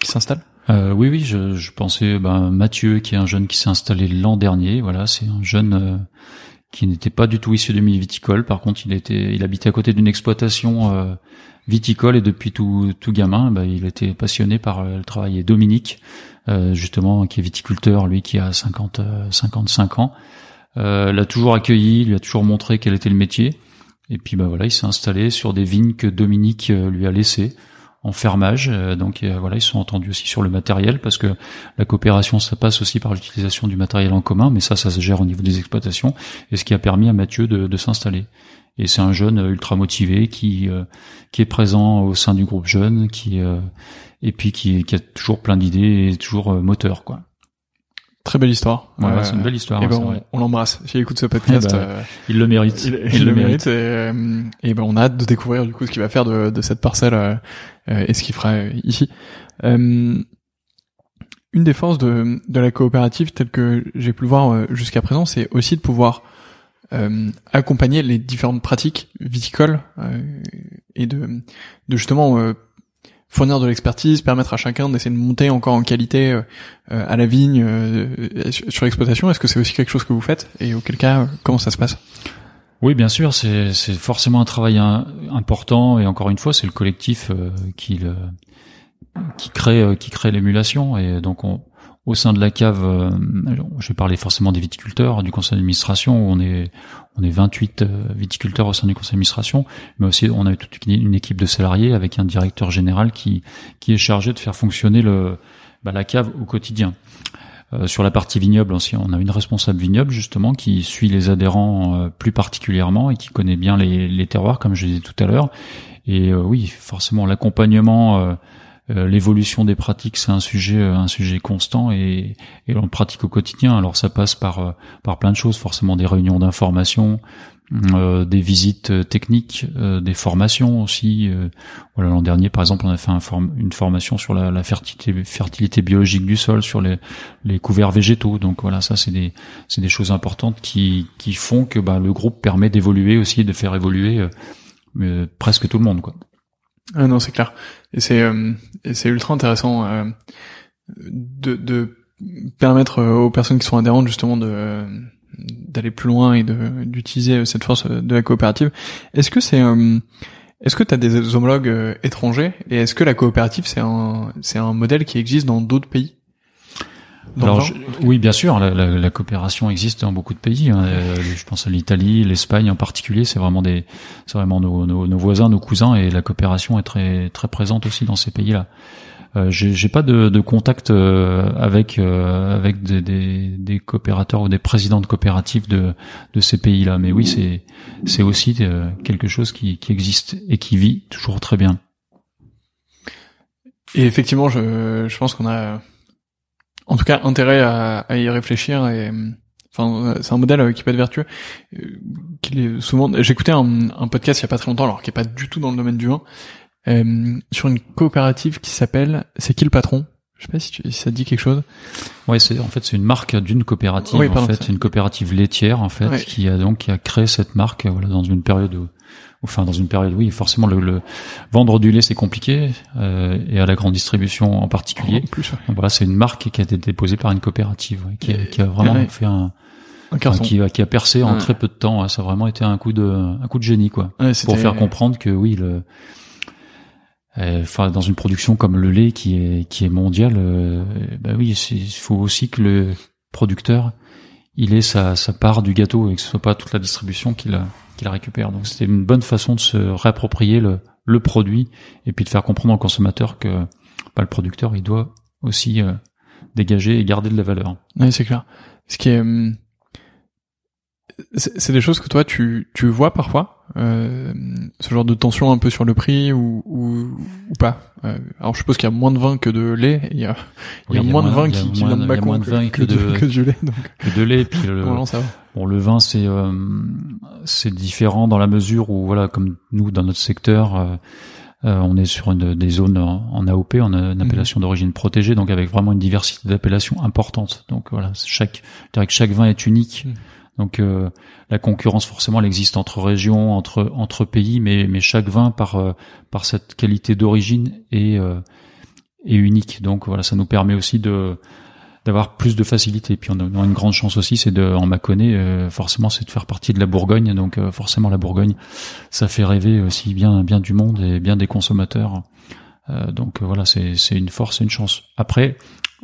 qui s'installent. Euh, oui, oui, je, je pensais ben, Mathieu, qui est un jeune qui s'est installé l'an dernier. Voilà, c'est un jeune qui n'était pas du tout issu de milieu viticole. Par contre, il était, il habitait à côté d'une exploitation euh, viticole et depuis tout, tout gamin, bah, il était passionné par euh, le travail. Et Dominique, euh, justement, qui est viticulteur, lui, qui a 50, 55 ans, l'a toujours accueilli, lui a toujours montré quel était le métier. Et puis, bah voilà, il s'est installé sur des vignes que Dominique lui a laissées en fermage. Euh, donc euh, voilà, ils sont entendus aussi sur le matériel parce que la coopération, ça passe aussi par l'utilisation du matériel en commun, mais ça, ça se gère au niveau des exploitations. Et ce qui a permis à Mathieu de, de s'installer. Et c'est un jeune ultra motivé qui euh, qui est présent au sein du groupe jeune, qui et puis qui, qui a toujours plein d'idées et toujours moteur quoi. Très belle histoire. Ouais, c'est une belle histoire. Et ben, on, l'embrasse. S'il écoute ce podcast, eh ben, il le mérite. Il, le mérite. Et, et, ben, on a hâte de découvrir du coup ce qu'il va faire de, de cette parcelle euh, et ce qu'il fera euh, ici. Euh, une des forces de, de la coopérative, telle que j'ai pu le voir jusqu'à présent, c'est aussi de pouvoir euh, accompagner les différentes pratiques viticoles euh, et de, de justement euh, fournir de l'expertise, permettre à chacun d'essayer de monter encore en qualité à la vigne sur l'exploitation. Est-ce que c'est aussi quelque chose que vous faites et auquel cas comment ça se passe? Oui, bien sûr, c'est forcément un travail important et encore une fois, c'est le collectif euh, qui le qui crée euh, qui crée l'émulation et donc on au sein de la cave, euh, je vais parler forcément des viticulteurs du conseil d'administration, où on est on est 28 euh, viticulteurs au sein du conseil d'administration, mais aussi on a toute une équipe de salariés avec un directeur général qui qui est chargé de faire fonctionner le bah, la cave au quotidien. Euh, sur la partie vignoble on a une responsable vignoble justement qui suit les adhérents euh, plus particulièrement et qui connaît bien les, les terroirs, comme je disais tout à l'heure. Et oui, forcément, l'accompagnement euh, l'évolution des pratiques, c'est un sujet, euh, un sujet constant et, et on le pratique au quotidien. Alors ça passe par euh, par plein de choses, forcément des réunions d'information, des visites techniques, des formations aussi. voilà, l'an dernier, par exemple, on a fait un une formation sur la, la, fertilité, fertilité biologique du sol, sur les, les couverts végétaux. Donc voilà, ça c'est des c'est des choses importantes qui qui font que bah, le groupe permet d'évoluer aussi, de faire évoluer presque tout le monde, quoi. Ah non, c'est clair. Et c'est euh, c'est ultra intéressant euh, de, de permettre euh, aux personnes qui sont adhérentes justement de d'aller plus loin et d'utiliser cette force de la coopérative. Est-ce que c'est est-ce que tu as des homologues étrangers? Et est-ce que la coopérative c'est un c'est un modèle qui existe dans d'autres pays? Alors, oui, bien sûr, la, la, la, coopération existe dans beaucoup de pays. Hein. Euh, je pense à l'Italie, l'Espagne en particulier. C'est vraiment des, c'est vraiment nos, nos, nos, voisins, nos cousins, et la coopération est très très présente aussi dans ces pays-là. Euh, j'ai pas de, de contact euh, avec euh, avec des, des, des, coopérateurs ou des présidents de coopératives de, de ces pays-là, mais oui, c'est c'est aussi euh, quelque chose qui, qui existe et qui vit toujours très bien. Et effectivement, je, je pense qu'on a en tout cas intérêt à, à y réfléchir et enfin c'est un modèle qui peut être vertueux euh, qu'il est souvent j'écoutais un, un, podcast il y a pas très longtemps alors qui est pas du tout dans le domaine du vin euh, sur une coopérative qui s'appelle c'est qui le patron? Je sais pas si, tu, si, ça dit quelque chose. Ouais, c'est en fait c'est une marque d'une coopérative oui, en fait, une coopérative laitière en fait qui a donc qui a créé cette marque voilà dans une période où enfin dans une période oui forcément le, vendre du lait c'est compliqué euh, et à la grande distribution en particulier. En plus, voilà c'est une marque qui a été déposée par une coopérative qui, a, qui, a, vraiment fait un, un qui, a, qui a percé en très peu de temps ça a vraiment été un coup de un coup de génie quoi. Pour faire comprendre que oui le euh, enfin dans une production comme le lait qui est qui est mondiale euh, bah oui il faut aussi que le producteur il ait sa, sa part du gâteau et que ce soit pas toute la distribution qui la qui la récupère. Donc c'était une bonne façon de se réapproprier le, le produit et puis de faire comprendre au consommateur que bah, le producteur il doit aussi euh, dégager et garder de la valeur. Oui, c'est clair. Ce qui est hum, c'est des choses que toi tu, tu vois parfois euh, ce genre de tension un peu sur le prix ou, ou, ou pas euh, alors je suppose qu'il y a moins de vin que de lait il y a, il y a, moins, de vin qui, qui vient de moins de vin que, de, que du lait donc. que de lait puis le, ça va. bon le vin c'est euh, c'est différent dans la mesure où voilà comme nous dans notre secteur euh, euh on est sur une, des zones en, AOP, en une appellation mhm. d'origine protégée, donc avec vraiment une diversité d'appellations importante. Donc voilà, chaque, je dirais que chaque vin est unique. Mhm. Donc euh, la concurrence forcément elle existe entre régions, entre entre pays, mais mais chaque vin par euh, par cette qualité d'origine est euh, est unique. Donc voilà, ça nous permet aussi de d'avoir plus de facilité. Et puis on a, une grande chance aussi, c'est de en Mâconnais, forcément, c'est de faire partie de la Bourgogne. Donc forcément la Bourgogne, ça fait rêver aussi bien bien du monde et bien des consommateurs. donc voilà, c'est c'est une force, et une chance. Après,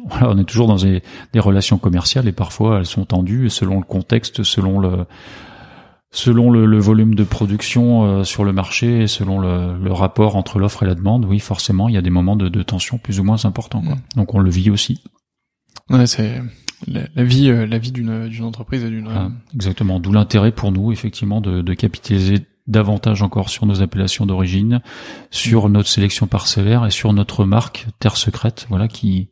voilà, on est toujours dans des, relations commerciales et parfois elles sont tendues selon le contexte, selon le selon le, volume de production euh, sur le marché, et selon le, rapport entre l'offre et la demande. Oui, forcément, il y a des moments de, tension plus ou moins importants. Quoi. Mm. Donc on le vit aussi. Ouais, c'est la, vie, euh, la vie d'une d'une entreprise et d'une. Ah, exactement. D'où l'intérêt pour nous, effectivement, de, de capitaliser davantage encore sur nos appellations d'origine, sur notre sélection parcellaire et sur notre marque Terre Secrète, voilà qui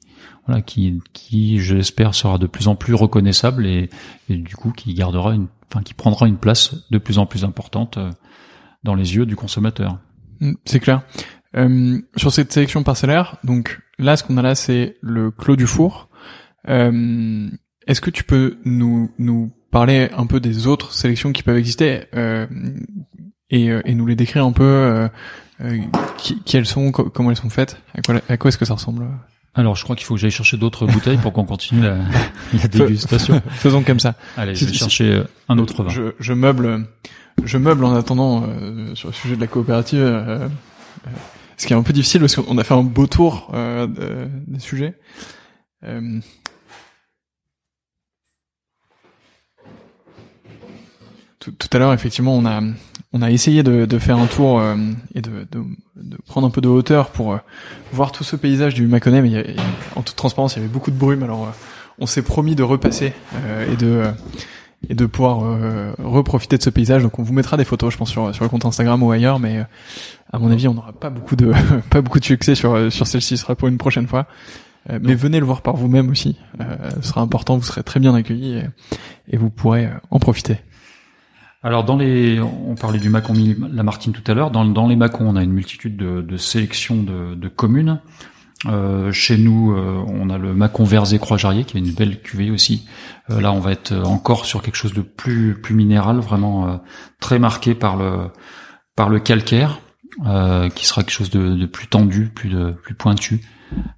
voilà, qui, qui je l'espère sera de plus en plus reconnaissable et, et, du coup qui gardera une, enfin qui prendra une place de plus en plus importante euh, dans les yeux du consommateur. Mm, c'est clair. Euh, sur cette sélection parcellaire, donc là, ce qu'on a là, c'est le clos du four. Euh, Est-ce que tu peux nous nous parler un peu des autres sélections qui peuvent exister? Euh, et, euh, et nous les décrire un peu euh, euh, qui, qui, elles sont, comment elles sont faites, à quoi, à quoi est-ce que ça ressemble alors, je crois qu'il faut que j'aille chercher d'autres bouteilles pour qu'on continue la, la dégustation. Faisons comme ça. Allez, je vais chercher un autre vin. Je, je meuble, je meuble en attendant euh, sur le sujet de la coopérative. Euh, ce qui est un peu difficile parce qu'on a fait un beau tour de, des sujets. Tout, tout, à l'heure, effectivement, on a on a essayé de, de faire un tour euh, et de, de, de, prendre un peu de hauteur pour euh, voir tout ce paysage du Mâconnais, mais il y a- il y a- en toute transparence, il y avait beaucoup de brume. Alors, euh, on s'est promis de repasser euh, et de euh, et de pouvoir euh, reprofiter de ce paysage. Donc, on vous mettra des photos, je pense, sur sur le compte Instagram ou ailleurs, mais euh, à mon avis, on n'aura pas beaucoup de pas beaucoup de succès sur sur celle-ci. Ce sera pour une prochaine fois. Euh, mais venez le voir par vous-même aussi. Euh, ce sera important. Vous serez très bien accueillis et, et vous pourrez euh, en profiter. Alors dans les, on parlait du Mâcon Lamartine tout à l'heure. Dans, les Mâcons, on a une multitude de, sélections de, communes. Euh, chez nous, euh, on a le Mâcon Verzé Croix-Jarrier qui est une belle cuvée aussi. Euh, là, on va être encore sur quelque chose de plus plus minéral, vraiment très marqué par le par le calcaire, qui sera quelque chose de, de plus tendu, plus de plus pointu.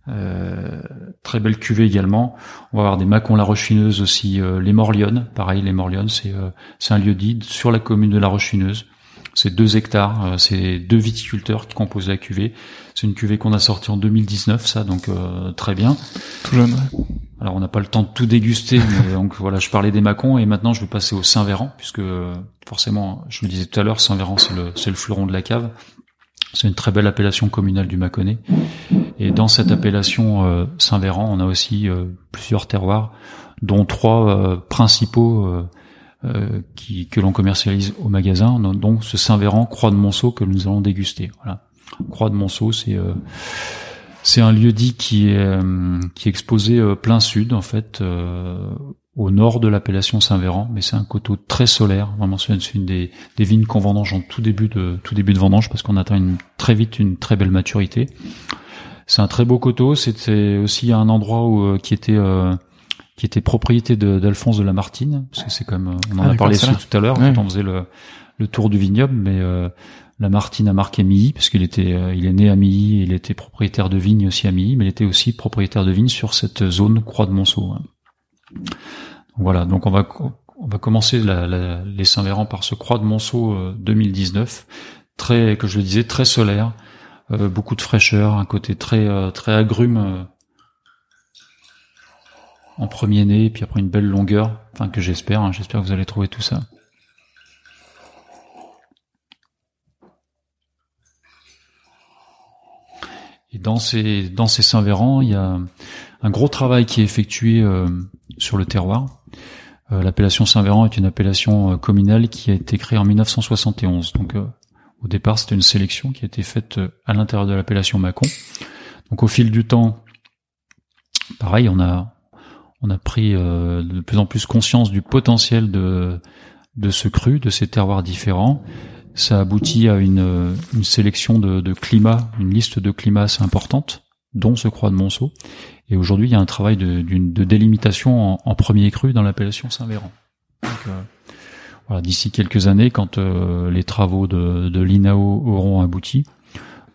Euh, très belle cuvée également. On va avoir des Mâcons La Roche-Fineuse aussi, euh, les Morlionnes. Pareil, les Morlionnes, c'est euh, c'est un lieu dit sur la commune de La Roche-Fineuse. C'est deux hectares, euh, c'est deux viticulteurs qui composent la cuvée. C'est une cuvée qu'on a sortie en 2019, ça, donc euh, très bien. Tout jeune. ouais. Alors on n'a pas le temps de tout déguster, mais donc voilà, je parlais des Mâcons et maintenant je vais passer au Saint-Véran, puisque forcément, je le disais tout à l'heure, Saint-Véran c'est le, c'est le fleuron de la cave. C'est une très belle appellation communale du Mâconnais. Et dans cette appellation euh, Saint-Véran, on a aussi euh, plusieurs terroirs, dont trois euh, principaux que l'on commercialise au magasin, donc ce Saint-Véran, Croix de Monceau que nous allons déguster. Croix de Monceau, c'est un lieu dit qui est qui est exposé plein sud en fait, au nord de l'appellation Saint-Véran, mais c'est un coteau très solaire. Vraiment, c'est une- des, des vignes qu'on vendange en tout début de tout début de vendange parce qu'on atteint une, très vite une très belle maturité. C'est un très beau coteau. C'était aussi un endroit où, euh, qui était euh, qui était propriété d'Alphonse de Lamartine, parce que c'est comme euh, on en Ah, a parlé tout à l'heure Ouais. quand on faisait le, le tour du vignoble, mais euh, Lamartine a marqué Milly parce qu'il était euh, il est né à Milly, il était propriétaire de vignes aussi à Milly, mais il était aussi propriétaire de vignes sur cette zone Croix de Monceau. hein. Voilà, donc on va commencer les Saint-Véran par ce Croix de Monceau euh, 2019, très que je le disais très solaire, euh, beaucoup de fraîcheur, un côté très euh, agrume euh, en premier nez, puis après une belle longueur, enfin que j'espère, hein, j'espère que vous allez trouver tout ça. Et dans ces dans ces Saint-Véran, il y a un gros travail qui est effectué euh, sur le terroir. Euh, L'appellation Saint-Véran est une appellation euh, communale qui a été créée en 1971. Donc au départ, c'était une sélection qui a été faite à l'intérieur de l'appellation Mâcon. Donc au fil du temps, pareil, on a on a pris euh, de plus en plus conscience du potentiel de de ce cru, de ces terroirs différents. Ça aboutit à une, une sélection de, de climats, une liste de climats assez importante, dont ce Croix de Monceau. Et aujourd'hui, il y a un travail de, de délimitation en, en premier cru dans l'appellation Saint-Véran. Euh, voilà, d'ici quelques années, quand euh, les travaux de, de l'INAO auront abouti,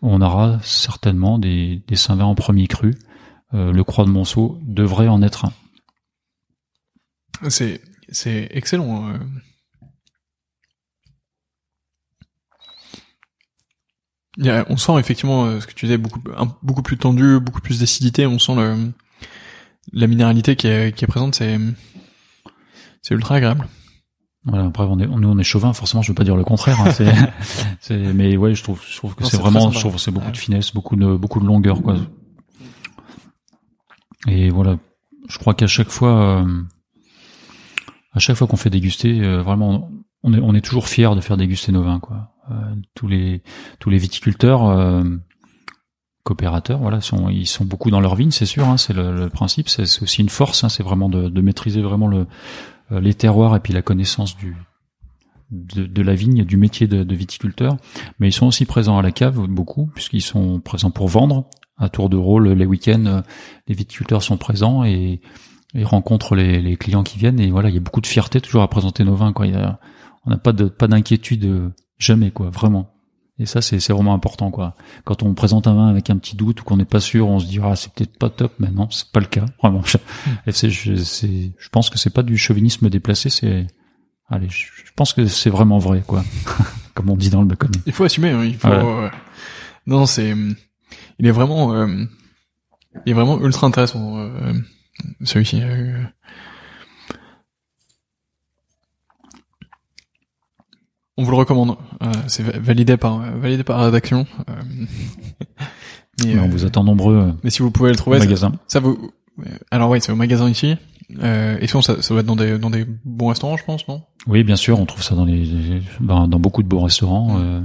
on aura certainement des, des Saint-Véran premier cru. Euh, le Croix de Monceau devrait en être un. C'est c'est excellent. On sent effectivement euh, ce que tu disais beaucoup un- beaucoup plus tendu, beaucoup plus d'acidité. On sent le la minéralité qui est qui est présente. C'est c'est ultra agréable. Voilà, après on est, nous on est chauvin, forcément je veux pas dire le contraire. hein, c'est, c'est- mais ouais, je trouve, je trouve que Non, c'est vraiment, je trouve que c'est beaucoup de finesse, beaucoup de, beaucoup de longueur, quoi. Et voilà, je crois qu'à chaque fois, euh, à chaque fois qu'on fait déguster, euh, vraiment, on est, toujours fier de faire déguster nos vins, quoi. Euh, tous les, viticulteurs. euh, coopérateurs, voilà, sont, ils sont beaucoup dans leur vigne, c'est sûr, hein, c'est le, principe, c'est aussi une force, hein, c'est vraiment de, maîtriser vraiment euh, les terroirs et puis la connaissance du, de, la vigne, du métier de, viticulteur. Mais ils sont aussi présents à la cave, beaucoup, puisqu'ils sont présents pour vendre. À tour de rôle, les week-ends, les viticulteurs sont présents et, et rencontrent les, clients qui viennent. Et voilà, il y a beaucoup de fierté toujours à présenter nos vins. Quoi. On n'a pas de pas d'inquiétude euh, jamais, quoi, vraiment. Et ça, c'est c'est vraiment important, quoi. Quand on présente un vin avec un petit doute ou qu'on n'est pas sûr, on se dira ah, c'est peut-être pas top, mais non, c'est pas le cas, vraiment. Et c'est, je, c'est, je pense que c'est pas du chauvinisme déplacé, c'est, allez, je, je pense que c'est vraiment vrai, quoi. Comme on dit dans le Baconnet. Il faut assumer. hein, il faut. Euh, Non, c'est il est vraiment euh, il est vraiment ultra intéressant euh, celui-ci. On vous le recommande. Euh, c'est validé par validé par la rédaction. Euh, mais, on vous attend nombreux. Mais si vous pouvez le trouver, au magasin. Ça, vous. Alors oui, c'est au magasin ici. Euh, et sinon, ça, ça doit être dans des dans des bons restaurants, je pense, non? Oui, bien sûr, on trouve ça dans les dans, dans beaucoup de bons restaurants. Euh,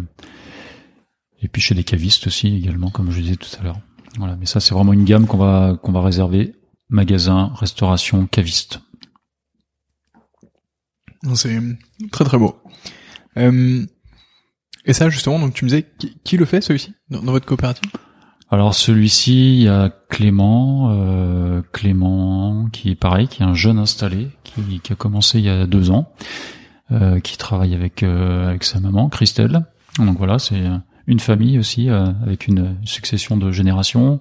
et puis chez des cavistes aussi également, comme je disais tout à l'heure. Voilà, mais ça c'est vraiment une gamme qu'on va qu'on va réserver magasin, restauration, caviste. C'est très très beau. Euh, et ça justement, donc tu me disais qui, qui le fait celui-ci dans, votre coopérative? Alors celui-ci, il y a Clément, euh, Clément qui est pareil, qui est un jeune installé, qui, qui a commencé il y a deux ans, euh, qui travaille avec euh, avec sa maman Christelle. Donc voilà, c'est une famille aussi euh, avec une succession de générations.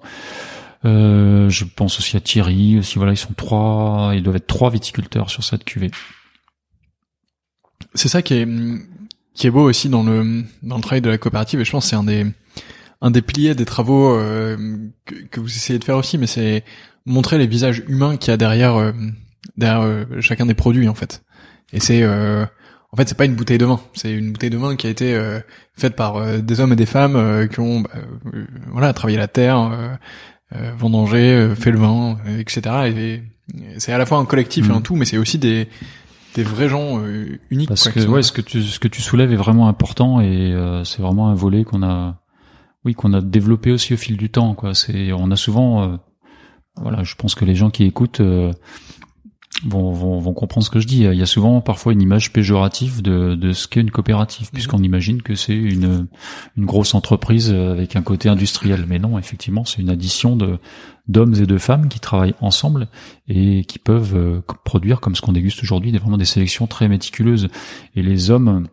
Euh, je pense aussi à Thierry, aussi voilà, ils sont trois, ils doivent être trois viticulteurs sur cette cuvée. C'est ça qui est qui est beau aussi dans le dans le travail de la coopérative et je pense que c'est un des un des piliers des travaux euh, que, que, vous essayez de faire aussi, mais c'est montrer les visages humains qu'il y a derrière derrière chacun des produits en fait. Et c'est en fait, c'est pas une bouteille de vin. C'est une bouteille de vin qui a été euh, faite par euh, des hommes et des femmes euh, qui ont, bah, voilà, travaillé la terre, vendangé, fait le vin, etc. Et, c'est à la fois un collectif et un mm. tout, mais c'est aussi des des vrais gens uniques. Parce que ouais, ce que tu ce que tu soulèves est vraiment important et c'est vraiment un volet qu'on a, oui, qu'on a développé aussi au fil du temps. Quoi, c'est on a souvent, voilà, je pense que les gens qui écoutent vont, vont, vont, comprendre ce que je dis. Il y a souvent parfois une image péjorative de, de ce qu'est une coopérative, mhm. puisqu'on imagine que c'est une, une grosse entreprise avec un côté industriel. Mais non, effectivement, c'est une addition de d'hommes et de femmes qui travaillent ensemble et qui peuvent euh, produire, comme ce qu'on déguste aujourd'hui, des, vraiment des sélections très méticuleuses. Et les hommes,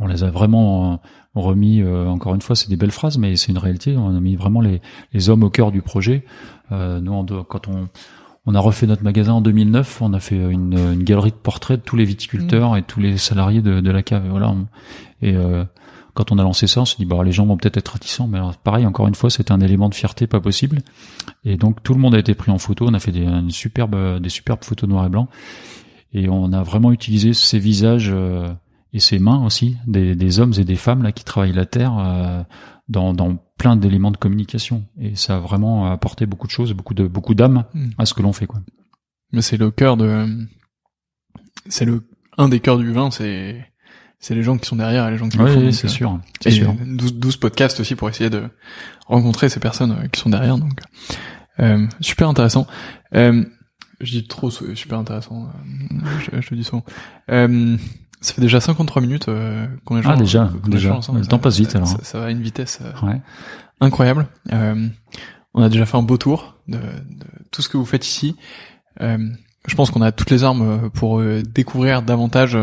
on les a vraiment euh, remis, euh, encore une fois, c'est des belles phrases, mais c'est une réalité. On a mis vraiment les, les hommes au cœur du projet. Euh, nous, quand on on a refait notre magasin en 2009. On a fait une, une galerie de portraits de tous les viticulteurs mm. et tous les salariés de, de la cave. Et voilà. Et euh, quand on a lancé ça, on s'est dit bah les gens vont peut-être être réticents, mais alors, pareil encore une fois, c'était un élément de fierté pas possible. Et donc tout le monde a été pris en photo. On a fait des une superbe, des superbes photos noir et blanc. Et on a vraiment utilisé ces visages euh, et ces mains aussi des, des, hommes et des femmes là qui travaillent la terre euh, dans, dans plein d'éléments de communication et ça a vraiment apporté beaucoup de choses, beaucoup de beaucoup d'âme hmm. à ce que l'on fait quoi. Mais c'est le cœur de c'est le un des cœurs du vin, c'est c'est les gens qui sont derrière et les gens qui oui, Oui, c'est sûr. C'est sûr. 12, 12 podcasts aussi pour essayer de rencontrer ces personnes euh, qui sont derrière donc euh, super intéressant. Euh, je dis trop super intéressant, euh, je, je, dis souvent. Ça fait déjà 53 minutes euh, qu'on est Ah déjà, déjà. le temps passe vite alors. Ça, va à une vitesse euh, incroyable. Euh, on a déjà fait un beau tour de, de tout ce que vous faites ici. Euh, je pense qu'on a toutes les armes euh, pour découvrir davantage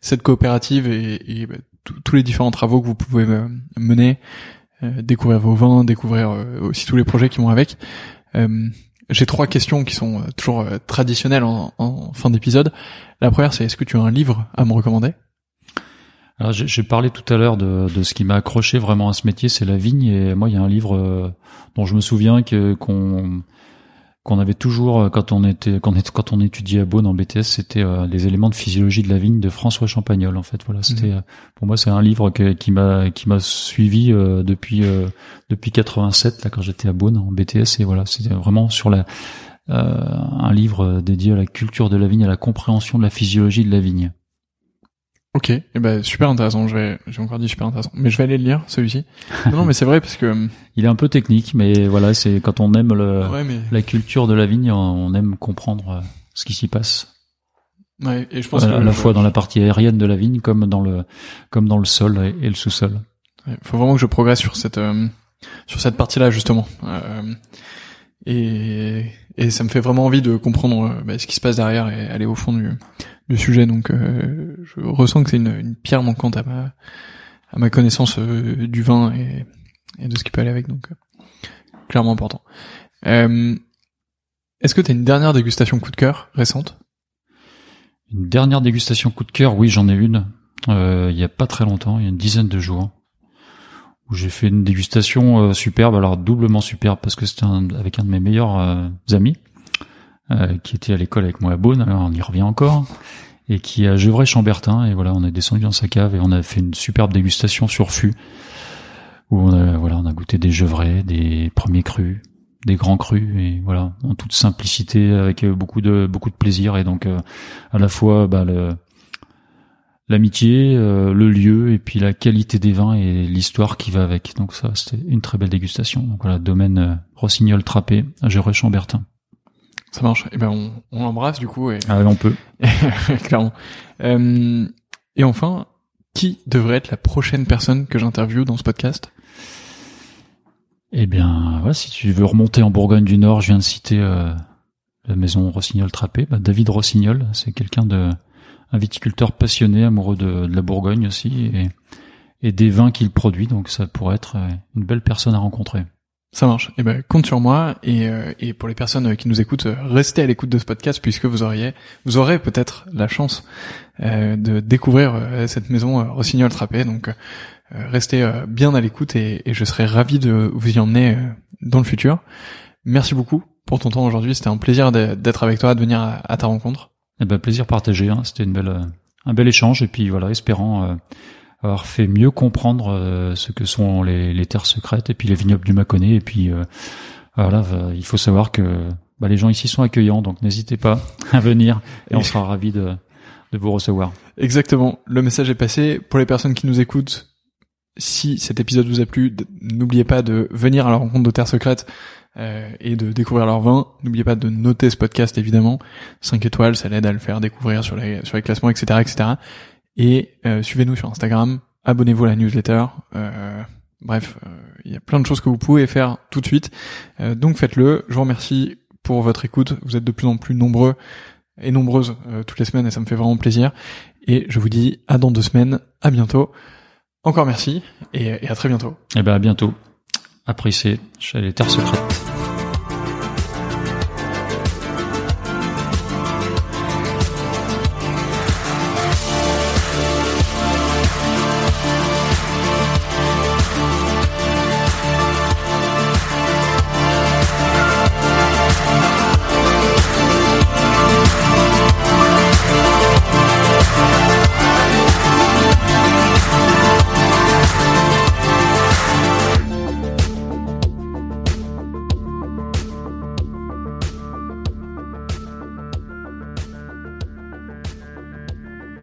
cette coopérative et, et bah, tous les différents travaux que vous pouvez mener, découvrir vos vins, découvrir aussi tous les projets qui vont avec. J'ai trois questions qui sont toujours traditionnelles en, fin d'épisode. La première, c'est est-ce que tu as un livre à me recommander? Alors j'ai parlé tout à l'heure de, de, ce qui m'a accroché vraiment à ce métier, c'est la vigne. Et moi, il y a un livre euh, dont je me souviens que qu'on qu'on avait toujours euh, quand on était quand on, quand on étudiait à Beaune en BTS, c'était euh, les éléments de physiologie de la vigne de François Champagnol. En fait, voilà, c'était mhm. pour moi c'est un livre qui m'a qui m'a suivi depuis depuis 87 là quand j'étais à Beaune en BTS et voilà, c'était vraiment sur la euh, un livre dédié à la culture de la vigne, à la compréhension de la physiologie de la vigne. Ok, et eh ben super intéressant. Je vais, j'ai encore dit super intéressant, mais je vais aller le lire celui-ci. non, mais c'est vrai parce que il est un peu technique, mais voilà, c'est quand on aime le, la culture de la vigne, on aime comprendre euh, ce qui s'y passe. Ouais, et je pense à, la fois dans la partie aérienne de la vigne, comme dans le, comme dans le sol et, le sous-sol. Il faut vraiment que je progresse sur cette, euh, sur cette partie-là justement. Euh, et, et ça me fait vraiment envie de comprendre euh, bah, ce qui se passe derrière et aller au fond du, du sujet. Donc euh, je ressens que c'est une, une, pierre manquante à ma, à ma connaissance euh, du vin et, et, de ce qui peut aller avec. Donc clairement important. Est-ce que tu as une dernière dégustation coup de cœur récente? Une dernière dégustation coup de cœur, oui, j'en ai une. il y a pas très longtemps, il y a une dizaine de jours où j'ai fait une dégustation euh, superbe, alors doublement superbe parce que c'était avec un de mes meilleurs euh, amis euh, qui était à l'école avec moi à Beaune, alors on y revient encore. et qui est à Gevrey-Chambertin. Et voilà, on est descendu dans sa cave et on a fait une superbe dégustation sur fût où on a, voilà, on a goûté des gevrets, des premiers crus, des grands crus et voilà, en toute simplicité avec beaucoup de beaucoup de plaisir et donc à la fois bah, le l'amitié, euh, le lieu et puis la qualité des vins et l'histoire qui va avec. Donc ça, c'était une très belle dégustation. Donc voilà, domaine euh, Rossignol Trappé à Géret-Chambertin. Ça marche. Et eh ben on, on l'embrasse du coup. Et... Ah, on peut. Clairement. Euh, et enfin, qui devrait être la prochaine personne que j'interviewe dans ce podcast? Eh bien, voilà, si tu veux remonter en Bourgogne du Nord, je viens de citer euh, la maison Rossignol Trappé. Bah, David Rossignol, c'est quelqu'un de un viticulteur passionné, amoureux de, la Bourgogne aussi, et, et des vins qu'il produit. Donc ça pourrait être euh, une belle personne à rencontrer. Ça marche. Eh ben, compte sur moi. Et, euh, et pour les personnes qui nous écoutent, restez à l'écoute de ce podcast puisque vous auriez, vous aurez peut-être la chance euh, de découvrir cette maison Rossignol Trappé. Donc, restez bien à l'écoute et, je serai ravi de vous y emmener dans le futur. Merci beaucoup pour ton temps aujourd'hui. C'était un plaisir d'être avec toi, de venir à ta rencontre. Eh ben, plaisir partagé. Hein. C'était une belle, euh, un bel échange. Et puis voilà, espérant euh, avoir fait mieux comprendre euh, ce que sont les, les, terres secrètes et puis les vignobles du Mâconnais. Et puis voilà, il faut savoir que bah, les gens ici sont accueillants, donc n'hésitez pas à venir et on sera ravis de, de vous recevoir. Exactement. Le message est passé. Pour les personnes qui nous écoutent, si cet épisode vous a plu, n'oubliez pas de venir à la rencontre de Terres Secrètes euh, et de découvrir leur vin. N'oubliez pas de noter ce podcast évidemment. 5 étoiles, ça l'aide à le faire découvrir sur les, sur les classements, etc. etc. Et euh, suivez-nous sur Instagram, abonnez-vous à la newsletter. Euh, bref, il y a plein de choses que vous pouvez faire tout de suite. donc faites-le. Je vous remercie pour votre écoute. Vous êtes de plus en plus nombreux et nombreuses toutes les semaines et ça me fait vraiment plaisir. Et je vous dis à dans deux semaines. À bientôt. Encore merci et, et à très bientôt. Et eh ben à bientôt. Appréciez chez les terres secrètes.